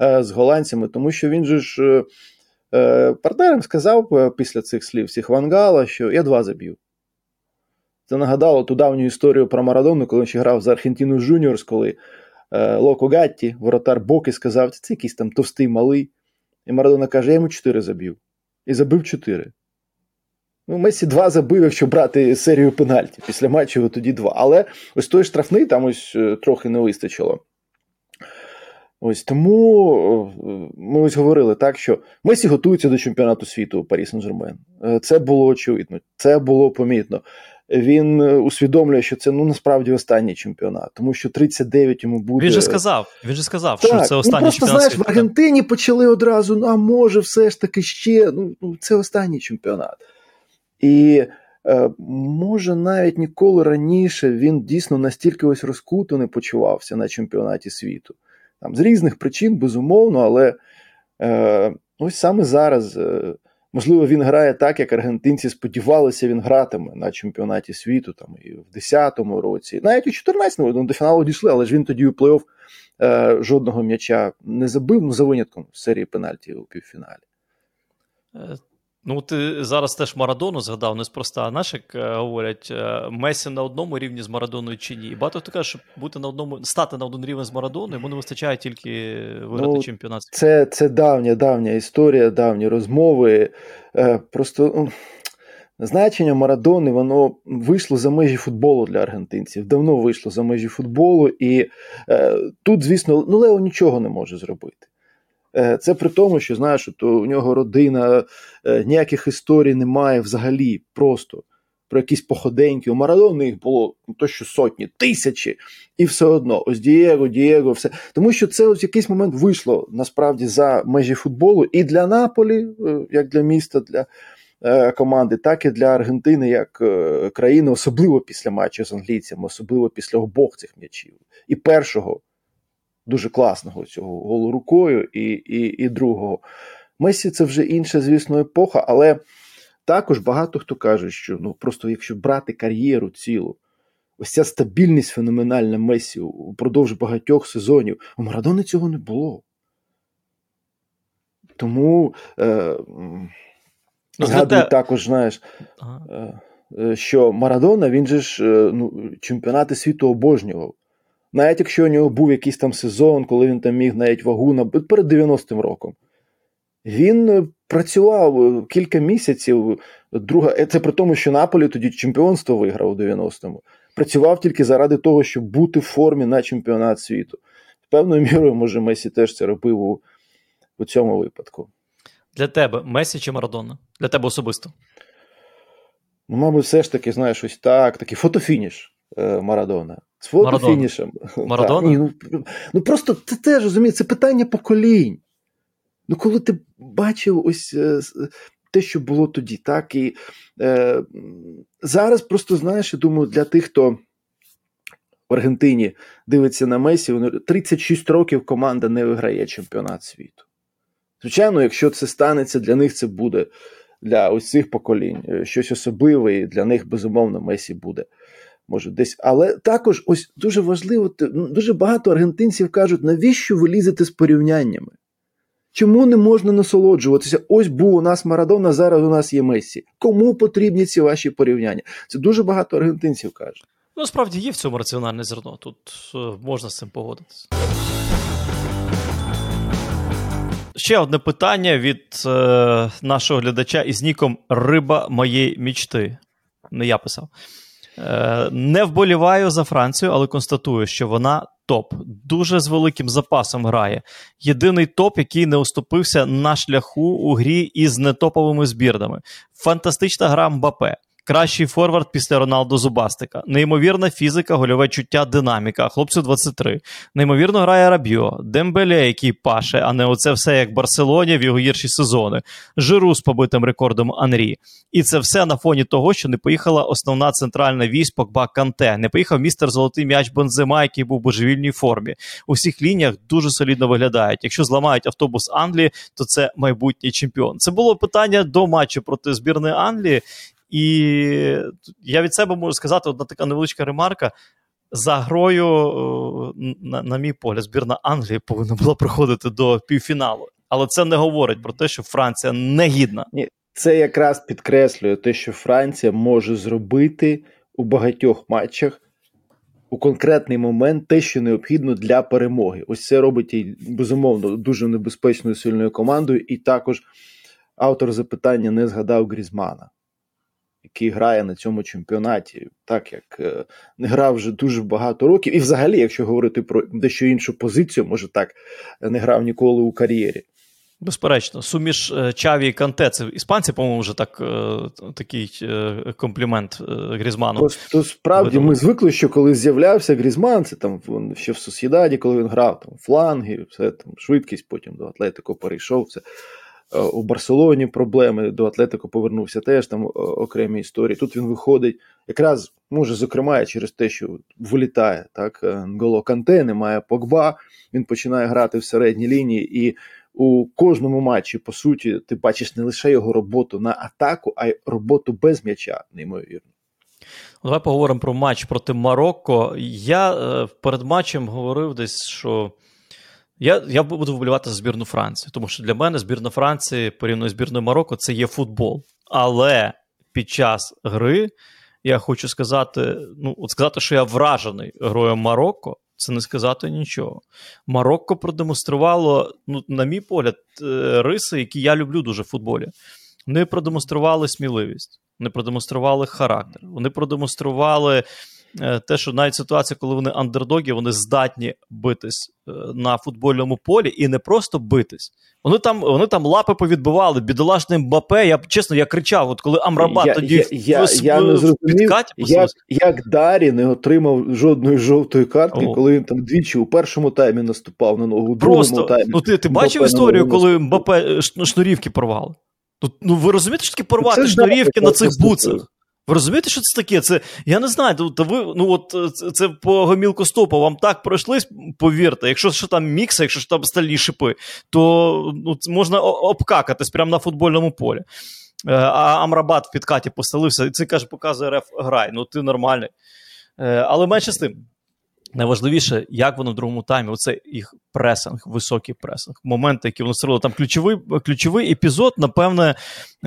е, з голландцями, тому що він же ж е, партнерам сказав е, після цих слів всіх Вангала, що я два заб'ю. Це нагадало ту давню історію про Марадону, коли він ще грав за Аргентину Жуніорс, коли е, Локо Гатті, воротар Боки, сказав, це якийсь там товстий малий. І Марадона каже, я йому чотири заб'ю. І забив чотири. Ну, Месі два забив, якщо брати серію пенальті. Після матчу тоді два. Але ось той штрафний там ось е, трохи не вистачило. Ось тому е, ми ось говорили так, що Месі готується до чемпіонату світу Парі Сен-Жермен. Е, це було очевидно, це було помітно. Він усвідомлює, що це ну насправді останній чемпіонат, тому що 39 йому буде. Він же сказав, він же сказав, так, що це ну, останній ну, просто, чемпіонат. знаєш, світу. в Аргентині почали одразу: ну а може, все ж таки ще. Ну, ну це останній чемпіонат. І е, може навіть ніколи раніше він дійсно настільки ось розкуто не почувався на чемпіонаті світу. Там З різних причин, безумовно, але е, ось саме зараз. Е, Можливо, він грає так, як аргентинці сподівалися, він гратиме на чемпіонаті світу там і в 10-му році, навіть у 14-му ну, до фіналу дійшли, але ж він тоді у плей-офф е, жодного м'яча не забив, ну за винятком серії пенальті у півфіналі. Ну, ти зараз теж Марадону згадав неспроста. Як е, говорять, е, Месі на одному рівні з Марадоною чи ні. І багато хто каже, що бути на одному, стати на один рівень з Марадоною, йому не вистачає тільки виграти ну, чемпіонат. Це це давня, давня історія, давні розмови. Е, Просто значення Марадони воно вийшло за межі футболу для аргентинців. Давно вийшло за межі футболу, і тут, звісно, ну Лео нічого не може зробити. Е, це при тому, що знаєш, то у нього родина, е, ніяких історій немає взагалі просто про якісь походеньки. У Марадони їх було ну, то, що сотні, тисячі, і все одно. Ось Дієго, Дієго, все. Тому що це ось якийсь момент вийшло насправді за межі футболу і для Наполі, е, як для міста, для команди, так і для Аргентини як країни, особливо після матчу з англійцями, особливо після обох цих м'ячів. І першого дуже класного цього голу рукою і, і, і другого. Месі це вже інша, звісно, епоха, але також багато хто каже, що ну просто якщо брати кар'єру цілу, ось ця стабільність феноменальна Месі упродовж багатьох сезонів, у Марадони цього не було. Тому е, ну, згадую також, знаєш, ага. Е, е, що Марадона він же ж е, ну, чемпіонати світу обожнював. Навіть якщо у нього був якийсь там сезон, коли він там міг навіть вагу на перед 90-м роком. Він е, працював е, кілька місяців. Друга, е, Це при тому, що Наполі тоді чемпіонство виграв у 90-му. Працював тільки заради того, щоб бути в формі на чемпіонат світу. Певною мірою, може, Месі теж це робив у, у цьому випадку. Для тебе Месі чи Марадона? Для тебе особисто? Ну, мабуть, все ж таки, знаєш, ось так, такий фотофініш Марадона. З фотофінішем. Марадона? Ні, ну, ну просто це теж розумієш, це питання поколінь. Ну, коли ти бачив ось е, те, що було тоді, так і е, зараз просто знаєш, я думаю, для тих, хто в Аргентині дивиться на Месі, 36 років команда не виграє чемпіонат світу. Звичайно, якщо це станеться, для них це буде для ось цих поколінь е, щось особливе, і для них безумовно Месі буде може десь. Але також ось дуже важливо, ну, дуже багато аргентинців кажуть, навіщо ви лізете з порівняннями? Чому не можна насолоджуватися? Ось був у нас Марадона, зараз у нас є Месі. Кому потрібні ці ваші порівняння? Це дуже багато аргентинців кажуть. Ну, справді є в цьому раціональне зерно. Тут е, можна з цим погодитися. Ще одне питання від е, нашого глядача із ніком Риба моєї мічти. Не я писав. Е, не вболіваю за Францію, але констатую, що вона топ. Дуже з великим запасом грає. Єдиний топ, який не уступився на шляху у грі із нетоповими збірнами. Фантастична гра Мбапе. Кращий форвард після Роналду Зубастика. Неймовірна фізика, гольове чуття, динаміка. Хлопцю 23. Неймовірно грає Рабьо, Дембеле, який паше, а не оце все як Барселоні в його гірші сезони. Жиру з побитим рекордом Анрі. І це все на фоні того, що не поїхала основна центральна вісь Погба Канте. Не поїхав містер Золотий м'яч Бензема, який був в божевільній формі. У всіх лініях дуже солідно виглядають. Якщо зламають автобус Англії, то це майбутній чемпіон. Це було питання до матчу проти збірної Англії. І я від себе можу сказати, одна така невеличка ремарка. За грою, на, на мій погляд, збірна Англії повинна була проходити до півфіналу. Але це не говорить про те, що Франція не гідна. Ні, це якраз підкреслює те, що Франція може зробити у багатьох матчах у конкретний момент те, що необхідно для перемоги. Ось це робить її, безумовно, дуже небезпечною сильною командою. І також автор запитання не згадав Грізмана, який грає на цьому чемпіонаті, так як е, не грав вже дуже багато років. І, взагалі, якщо говорити про дещо іншу позицію, може так не грав ніколи у кар'єрі. Безперечно, суміш е, Чаві і Канте, це іспанці, по-моєму, вже так, е, такий е, комплімент Грізману. Просто справді ми звикли, що коли з'являвся Грізман, це там ще в Сусідаді, коли він грав там фланги, все там швидкість, потім до Атлетико перейшов. Це у Барселоні проблеми до Атлетико повернувся теж там окремі історії. Тут він виходить, якраз може, зокрема, через те, що вилітає так. Нголо Канте, немає Погба, він починає грати в середній лінії і у кожному матчі, по суті, ти бачиш не лише його роботу на атаку, а й роботу без м'яча, неймовірно. Давай поговоримо про матч проти Марокко. Я е, перед матчем говорив десь, що я я буду вболівати за збірну Франції, тому що для мене збірна Франції порівняно з збірною Марокко це є футбол. Але під час гри я хочу сказати: ну, от сказати, що я вражений грою Марокко це не сказати нічого. Марокко продемонструвало, ну, на мій погляд, е, риси, які я люблю дуже в футболі. Вони продемонстрували сміливість, вони продемонстрували характер, вони продемонстрували те, що навіть ситуація, коли вони андердоги, вони здатні битись е, на футбольному полі і не просто битись. Вони там вони там лапи повідбивали, бідолашний Мбапе. Я чесно, я кричав, от коли Амрабат я, тоді я, я, в, я не зрозумів, підкаті як, як Дарі не отримав жодної жовтої картки, О. коли він там двічі у першому таймі наступав на ногу. у другому таймі. Ну ти ти бачив історію, коли Мбапе е, шнурівки порвали? Ну ви розумієте, що таке порвати шнурівки на цих буцах? Ви розумієте, що це таке? Це я не знаю. То ви ну от е, це, по гомілку стопу вам так пройшлись, повірте. Якщо що там мікса, якщо що там стальні шипи, то ну, можна обкакатись прямо на футбольному полі. Е, а Амрабат в підкаті поселився, і це каже, показує реф грай. Ну ти нормальний. Е, але менше з тим. Найважливіше, як воно в другому таймі, оце їх пресинг, високий пресинг. Моменти, які вони створили. Там ключовий ключовий епізод, напевне,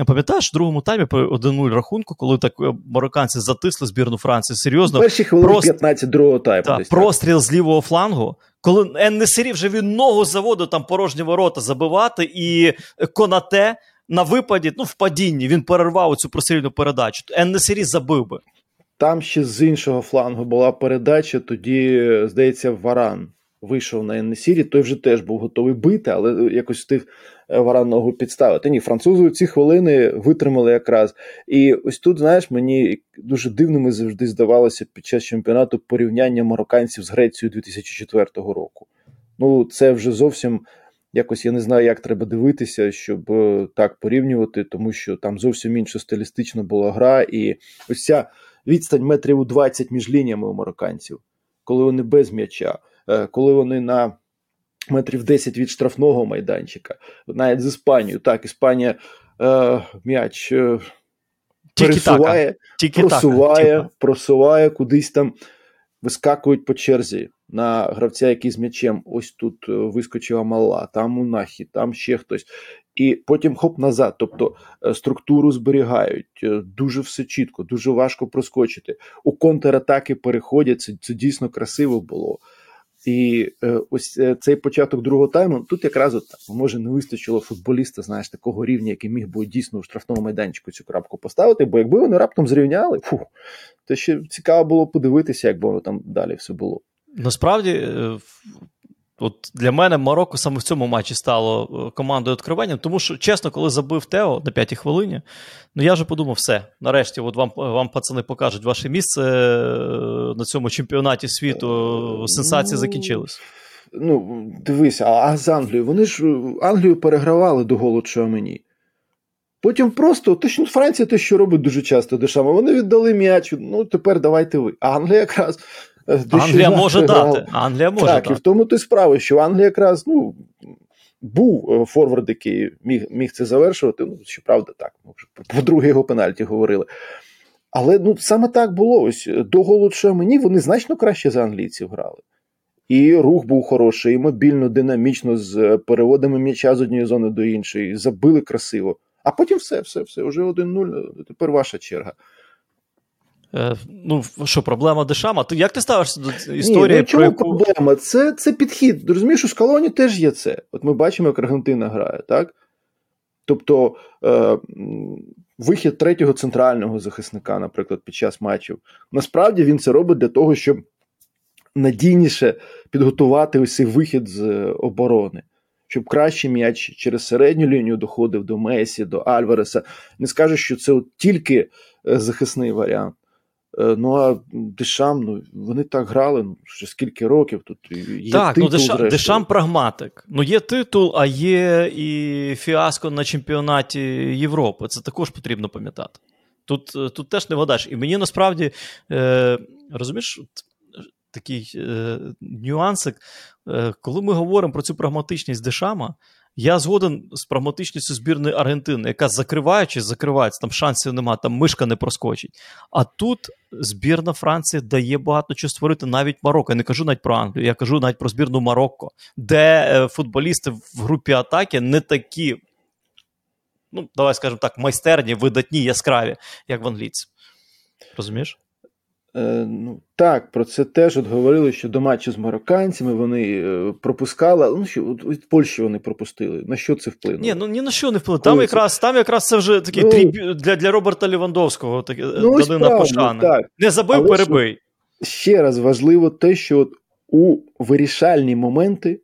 пам'ятаєш, в другому таймі по 1-0 рахунку, коли так е, марокканці затисли збірну Франції. Серйозно. Перші хвилини Прост... 15 другого тайму. Та, простріл з лівого флангу. Коли Еннесері вже він ногу заводив там порожні ворота забивати, і Конате на випаді, ну в падінні, він перервав цю прострільну передачу. Еннесері забив би. Там ще з іншого флангу була передача, тоді, здається, Варан вийшов на Еннесірі, той вже теж був готовий бити, але якось встиг е, Варан ногу підставити. Ні, французи ці хвилини витримали якраз. І ось тут, знаєш, мені дуже дивними завжди здавалося під час чемпіонату порівняння марокканців з Грецією 2004 року. Ну, це вже зовсім. Якось я не знаю, як треба дивитися, щоб е, так порівнювати, тому що там зовсім інша стилістична була гра, і ось ця відстань метрів у 20 між лініями у марокканців, коли вони без м'яча, е, коли вони на метрів 10 від штрафного майданчика, навіть з Іспанією. Так, Іспанія е, м'яч е, пересуває, просуває, просуває кудись там, вискакують по черзі. На гравця, який з м'ячем, ось тут е, вискочила мала, там у нахі, там ще хтось і потім хоп назад. Тобто е, структуру зберігають е, дуже все чітко, дуже важко проскочити. У контратаки переходять. Це, це дійсно красиво було. І е, ось е, цей початок другого тайму тут якраз от може не вистачило футболіста, знаєш, такого рівня, який міг би дійсно у штрафному майданчику цю крапку поставити. Бо якби вони раптом зрівняли, фу, то ще цікаво було подивитися, як воно там далі все було. Насправді От Для мене Марокко саме в цьому матчі стало е, командою відкриванням, тому що, чесно, коли забив Тео на п'ятій хвилині, ну я вже подумав, все. Нарешті, от вам вам пацани покажуть ваше місце е, на цьому чемпіонаті світу. Сенсації ну, закінчились. Ну, дивися, а з Англією. Вони ж е, Англію перегравали до голу мені. Потім просто точно Франція те, що робить дуже часто дешами. Вони віддали м'яч. Ну, тепер давайте ви. А Англія якраз. Англія може дати. Англія може так, дати. і в тому то й справа, що Англія якраз, ну. був е, форвард, який міг міг це завершувати. Ну, щоправда, так. По друге його пенальті говорили. Але ну, саме так було. Ось До голу мені вони значно краще за англійців грали. І рух був хороший, і мобільно, динамічно, з переводами м'яча з однієї зони до іншої, забили красиво. А потім все, все, все. Вже 1-0, тепер ваша черга. Е, ну, що, проблема Дешама? Ти як ти ставишся до історії? Ні, ну, чому яку... проблема? Це це підхід. Розумієш, у Скалоні теж є це. От ми бачимо, як Аргентина грає, так? Тобто е, вихід третього центрального захисника, наприклад, під час матчів. Насправді він це робить для того, щоб надійніше підготувати ось цей вихід з оборони. Щоб краще м'яч через середню лінію доходив до Месі, до Альвареса. Не скажу, що це от тільки е, захисний варіант. Е, ну а Дешам, ну вони так грали ну, вже скільки років тут є Так, титул, ну Дешам, Дешам прагматик. Ну є титул, а є і фіаско на чемпіонаті Європи. Це також потрібно пам'ятати. Тут е, тут теж не вгадаєш. І мені насправді е, розумієш, такий е, нюансик, е, коли ми говоримо про цю прагматичність Дешама. Я згоден з прагматичністю збірної Аргентини, яка закриваючи, закривається, там шансів немає, там мишка не проскочить. А тут збірна Франції дає багато чого створити навіть Марокко. Я не кажу навіть про Англію, я кажу навіть про збірну Марокко, де е, футболісти в групі атаки не такі, ну, давай скажемо так, майстерні, видатні, яскраві, як в англійців. Розумієш? Е, ну, Так, про це теж от говорили, що до матчу з марокканцями вони е, пропускали. Ну що от від Польщі вони пропустили. На що це вплинуло? Ні, ну ні на що не вплинуло. Там якраз там якраз це вже такий ну, тріб для для Роберта Лівандовського так, ну, Данина Пошани. Так. Не забив, Але перебий. Ще раз важливо те, що от у вирішальні моменти.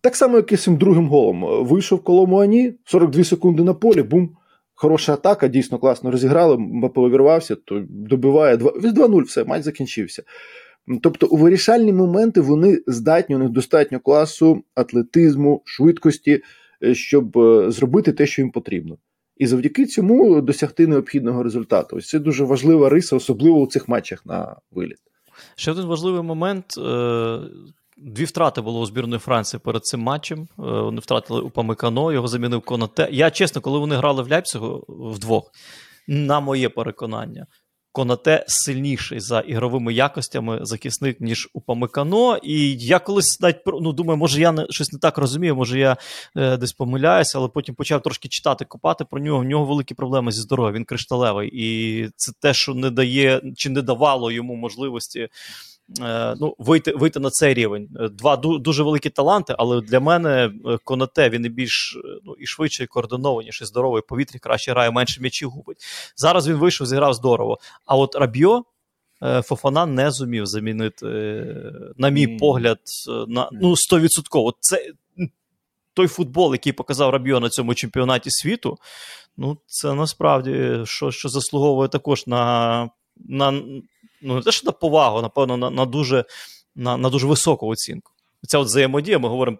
Так само, як і цим другим голом. Вийшов Коломуані, 42 секунди на полі, бум хороша атака, дійсно класно розіграли, Мбапе увірвався, то добиває 2-0, все, матч закінчився. Тобто у вирішальні моменти вони здатні, у них достатньо класу, атлетизму, швидкості, е, щоб е, зробити те, що їм потрібно. І завдяки цьому досягти необхідного результату. Ось це дуже важлива риса, особливо у цих матчах на виліт. Ще один важливий момент. Дві втрати було у збірної Франції перед цим матчем. Е, вони втратили у Памикано, його замінив Конате. Я чесно, коли вони грали в Ляйпцигу вдвох, на моє переконання, Конате сильніший за ігровими якостями захисник, ніж у Памикано. І я колись навіть ну, думаю, може я не, щось не так розумію, може я е, десь помиляюся, але потім почав трошки читати, копати про нього. В нього великі проблеми зі здоров'ям, він кришталевий. І це те, що не дає чи не давало йому можливості. Е, ну, вийти вийти на цей рівень. Е, два дуже великі таланти, але для мене е, Конате він і більш ну, і швидше, і координованіший, здоровий повітрі, краще грає, менше м'ячів губить. Зараз він вийшов, зіграв здорово. А от Рабьо Фофана не зумів замінити, на мій mm. погляд, на ну, 100%. Це той футбол, який показав Рабьо на цьому чемпіонаті світу. Ну, це насправді що що заслуговує також на. на ну не те, що на повагу, напевно, на на, дуже на, на дуже високу оцінку. Ця от взаємодія, ми говоримо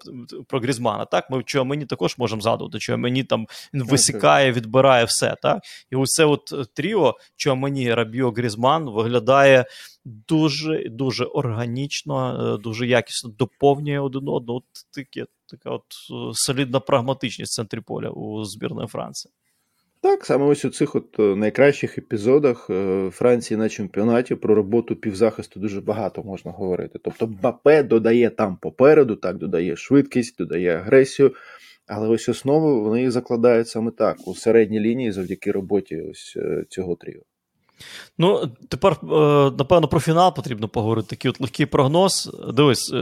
про Грізмана. Так, ми чого мені також можемо згадувати, що мені там він висікає, відбирає все. так. І ось це от тріо, чого мені Рабіо Грізман виглядає дуже дуже органічно, е, дуже якісно доповнює один одного. От таке, така от е, солідна прагматичність в центрі поля у збірної Франції. Так, саме ось у цих от е, найкращих епізодах е, Франції на чемпіонаті про роботу півзахисту дуже багато можна говорити. Тобто Бапе додає там попереду, так, додає швидкість, додає агресію, але ось основу вони закладають саме так, у середній лінії завдяки роботі ось е, цього тріо. Ну, тепер, напевно, про фінал потрібно поговорити. Такий от легкий прогноз. Дивись,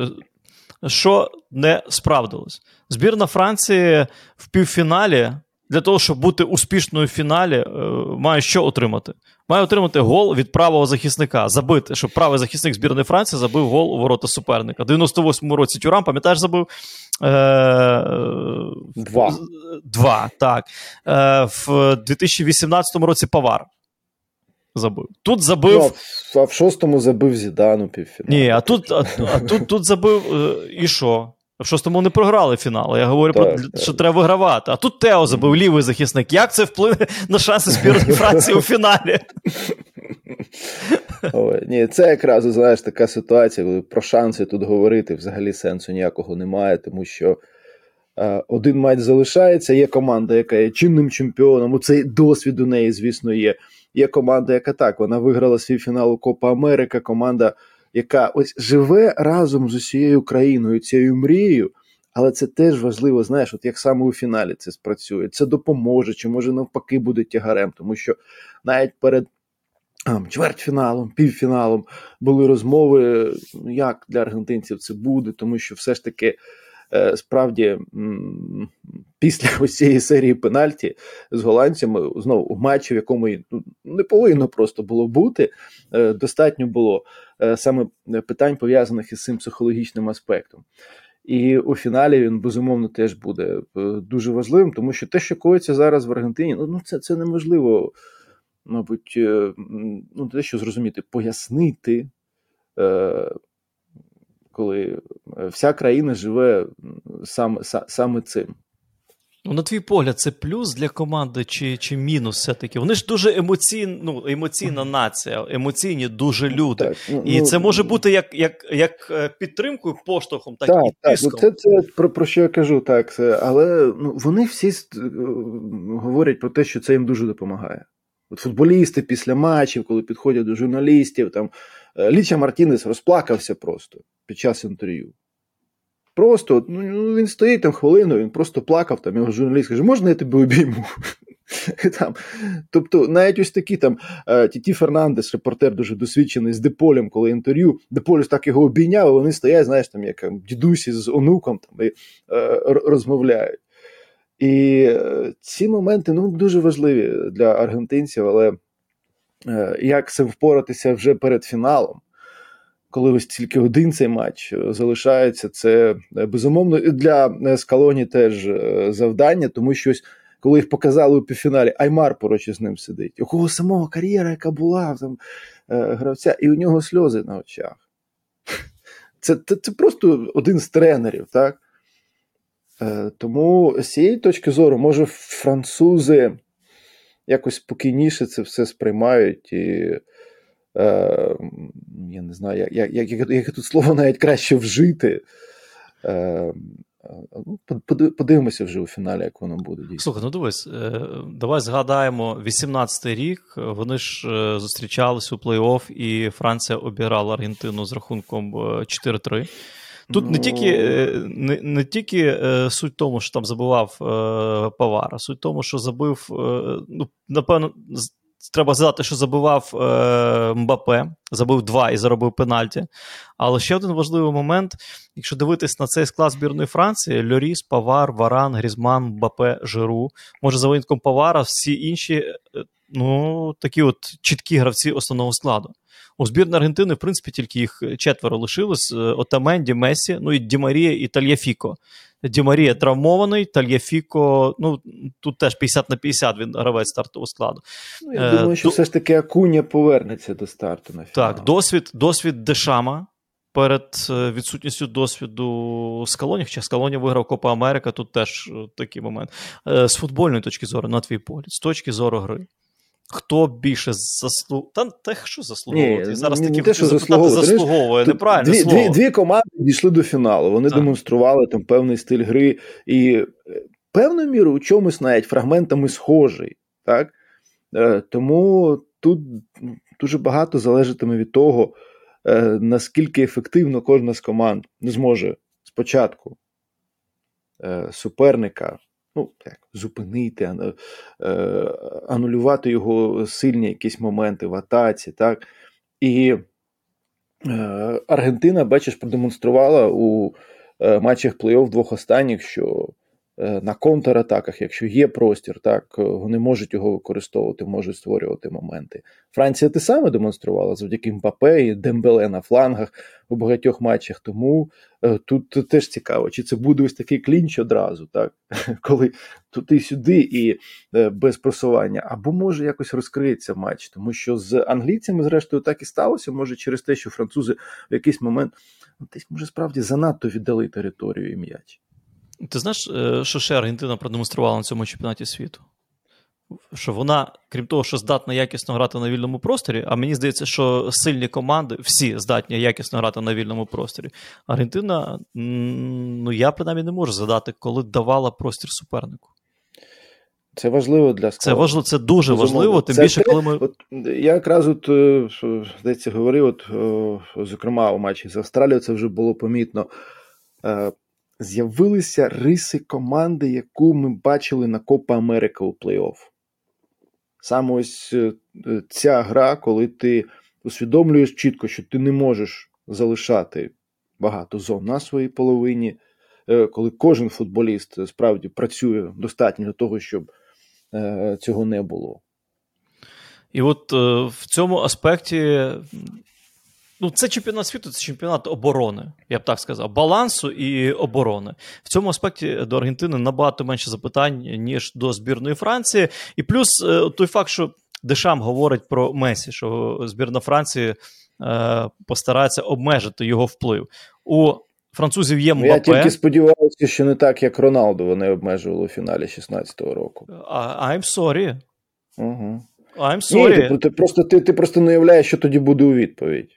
що не справдилось. Збірна Франції в півфіналі для того, щоб бути успішною в фіналі, е, має що отримати? Має отримати гол від правого захисника, забити, щоб правий захисник збірної Франції забив гол у ворота суперника. В 98-му році Тюрам, пам'ятаєш, забив? Е, Два. Два, так. Е, В 2018 році Павар. Забив. Тут забив. Ну, а в шостому забив Зідану півфінал. Ні, а тут а, а тут, тут забив і що? В шостому не програли фінал. Я говорю, так, про, так. що треба вигравати. А тут Тео забив лівий захисник. Як це вплине на шанси збірної Франції у фіналі? Ой, Ні, це якраз знаєш така ситуація, коли про шанси тут говорити взагалі сенсу ніякого немає, тому що один матч залишається. Є команда, яка є чинним чемпіоном. Цей досвід у неї, звісно, є. Є команда, яка так вона виграла свій фінал у Копа Америка. Команда, яка ось живе разом з усією країною, цією мрією. Але це теж важливо, знаєш, от як саме у фіналі це спрацює. Це допоможе, чи може навпаки буде тягарем, тому що навіть перед чвертьфіналом, півфіналом були розмови, як для аргентинців це буде, тому що все ж таки. Е, справді, після ось цієї серії пенальті з голландцями знову у матчі, в якому ну, не повинно просто було бути, е, достатньо було е, саме питань пов'язаних із цим психологічним аспектом. І у фіналі він безумовно теж буде дуже важливим, тому що те, що коїться зараз в Аргентині, ну це це неможливо, мабуть, ну те, що зрозуміти, пояснити коли е, вся країна живе саме саме цим. Ну, на твій погляд, це плюс для команди чи чи мінус все-таки? Вони ж дуже емоційна, ну, емоційна нація, емоційні дуже люди. Так, ну, і це може бути як як, як е, підтримкою, поштовхом, так, так і ну, тиском. Так, Це це про про що я кажу, так. Це, але ну, вони всі говорять про те, що це їм дуже допомагає. От Футболісти після матчів, коли підходять до журналістів, там Е, Ліча Мартінес розплакався просто під час інтерв'ю. Просто ну, ну, він стоїть там хвилину, він просто плакав, там його журналіст каже, можна я тебе обійму? Там, Тобто, навіть ось такі там е, Тіті Фернандес, репортер дуже досвідчений з Де Полем, коли інтерв'ю, Де Поль ось так його обійняв, і вони стоять, знаєш, там, як дідусі з онуком там, і е, розмовляють. І ці моменти ну, дуже важливі для аргентинців, але Е, як цим впоратися вже перед фіналом. Коли ось тільки один цей матч е, залишається, це е, безумовно для Скалоні теж завдання, тому що ось коли їх показали у півфіналі, Аймар поруч із ним сидить. У кого самого кар'єра, яка була там гравця, і у нього сльози на очах. Це це, це просто один з тренерів, так? Тому з цієї точки зору, може, французи якось спокійніше це все сприймають. і е, Я не знаю, як як, як, як тут слово навіть краще вжити. Е, ну, Подивимося вже у фіналі, як воно буде. дійсно. Слухай, ну дивись, е, давай згадаємо 18-й рік. Вони ж е, зустрічалися у плей-офф, і Франція обіграла Аргентину з рахунком 4-3. Тут ну... не тільки е, не, не тільки е, суть в тому, що там забивав е, Павара, суть в тому, що забив, е, ну, напевно, треба згадати, що забивав е, Мбапе, забив два і заробив пенальті. Але ще один важливий момент: якщо дивитись на цей склад збірної Франції: Льоріс, Павар, Варан, Грізман, Мбапе, Жиру. Може, за винятком Павара, всі інші, ну, такі от чіткі гравці основного складу. У збірної Аргентини, в принципі, тільки їх четверо лишилось: е, Отаменді, Месі, ну і Дімарія і Тальяфіко. Дімарія травмований, Тальяфіко, ну тут теж 50 на 50 він гравець стартового складу. Ну, Я думаю, е, що все ж таки Акуня повернеться до старту на фінал. Так, досвід, досвід Дешама. Перед е, відсутністю досвіду Скалоні, хоча Скалоні виграв Копа Америка, тут теж такий момент. З футбольної точки зору, на твій погляд, з точки зору гри. Хто більше заслуг... Та те, що заслуговувати? Ні, Зараз такі те, що заслуговувати. заслуговує. Неправильно дві, слово. Дві, дві команди дійшли до фіналу. Вони так. демонстрували там певний стиль гри, і е, певною мірою у чомусь навіть фрагментами схожий. Так? Е, тому тут дуже багато залежатиме від того, е, наскільки ефективно кожна з команд зможе спочатку суперника ну, як, зупинити, е, анулювати його сильні якісь моменти в атаці. так. І е, Аргентина, бачиш, продемонструвала у е, матчах плей-офф двох останніх, що на контратаках, якщо є простір, так вони можуть його використовувати, можуть створювати моменти. Франція те саме демонструвала завдяки Мбапе і Дембеле на флангах у багатьох матчах. Тому е, тут теж цікаво, чи це буде ось такий клінч одразу, так коли туди-сюди і е, без просування, або може якось розкриється матч, тому що з англійцями, зрештою, так і сталося. Може, через те, що французи в якийсь момент ну, десь може справді занадто віддали територію і м'яч. Ти знаєш, е, що ще Аргентина продемонструвала на цьому чемпіонаті світу? що вона, крім того, що здатна якісно грати на вільному просторі, а мені здається, що сильні команди всі здатні якісно грати на вільному просторі. Аргентина, ну я принаймні не можу згадати, коли давала простір супернику. Це важливо для складу. Це важливо, це дуже Безумовно. важливо. Тим це більше, коли ми. От, Я якраз от е, здається, говорив, от, зокрема, у матчі з Австралією це вже було помітно. Е, з'явилися риси команди, яку ми бачили на Копа Америка у плей-офф. Саме ось е, ця гра, коли ти усвідомлюєш чітко, що ти не можеш залишати багато зон на своїй половині, коли кожен футболіст справді працює достатньо для того, щоб Е, цього не було. І от е, в цьому аспекті. Ну, це чемпіонат світу, це чемпіонат оборони, я б так сказав, балансу і оборони. В цьому аспекті до Аргентини набагато менше запитань, ніж до збірної Франції. І плюс е, той факт, що Дешам говорить про Месі, що збірна Франції е, постарається обмежити його вплив. У французів є Мбапе. Я тільки сподіваюся, що не так, як Роналду вони обмежували у фіналі 16-го року. I'm sorry. Угу. I'm sorry. Ні, ти, просто, ти, ти просто не уявляєш, що тоді буде у відповідь.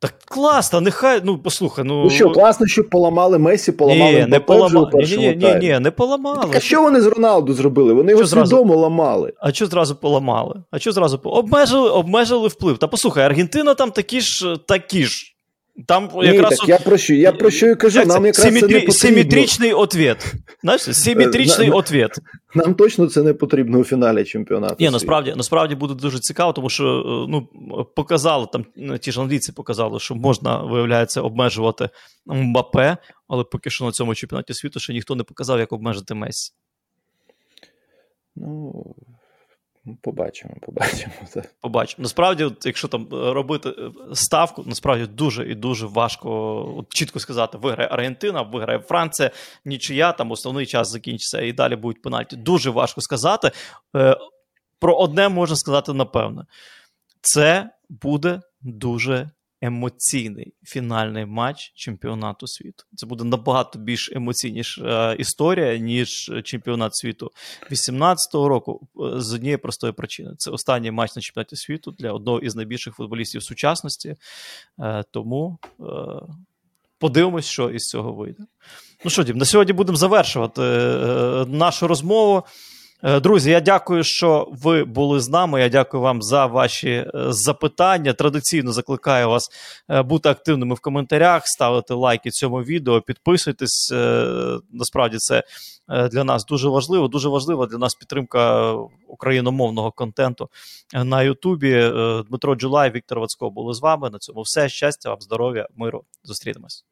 Так класно, нехай, ну послухай, ну. Ну що, класно, що поламали Месі, поламали ні, не поламали. Ні, ні, ні, ні, не поламали. Так, а що вони з Роналду зробили? Вони його свідомо ламали. А що зразу поламали? А що зразу обмежили, обмежили вплив? Та послухай, Аргентина там такі ж такі ж. Там Ні, якраз... так, я про що я про що і кажу, нам якраз Симметрі... це не потрібно. Симметричний ответ. Знаєш, симметричний на, ответ. Нам точно це не потрібно у фіналі чемпіонату. Ні, насправді насправді буде дуже цікаво, тому що ну, показали, там ну, ті ж англійці показали, що можна, виявляється, обмежувати Мбапе, але поки що на цьому чемпіонаті світу ще ніхто не показав, як обмежити Месі. Ну, Побачимо, побачимо. Побачимо. Насправді, якщо там е, робити е, ставку, насправді дуже і дуже важко от, чітко сказати: виграє Аргентина, виграє Франція, нічия, там основний час закінчиться і далі будуть пенальті. Дуже важко сказати. Е, про одне можна сказати напевне: це буде дуже емоційний фінальний матч чемпіонату світу. Це буде набагато більш емоційніша е, історія, ніж чемпіонат світу 18-го року. Е, з однієї простої причини. Це останній матч на чемпіонаті світу для одного із найбільших футболістів сучасності. Е, тому подивимось, що із цього вийде. Ну що, Дім, на сьогодні будемо завершувати нашу розмову. Е, друзі, я дякую, що ви були з нами. Я дякую вам за ваші е, запитання. Традиційно закликаю вас е, бути активними в коментарях, ставити лайки цьому відео, підписуйтесь. Насправді це для нас дуже важливо. Дуже важлива для нас підтримка україномовного контенту на Ютубі. Дмитро Джулай, Віктор Вацько були з вами. На цьому все. Щастя, вам, здоров'я, миру. Зустрінемось.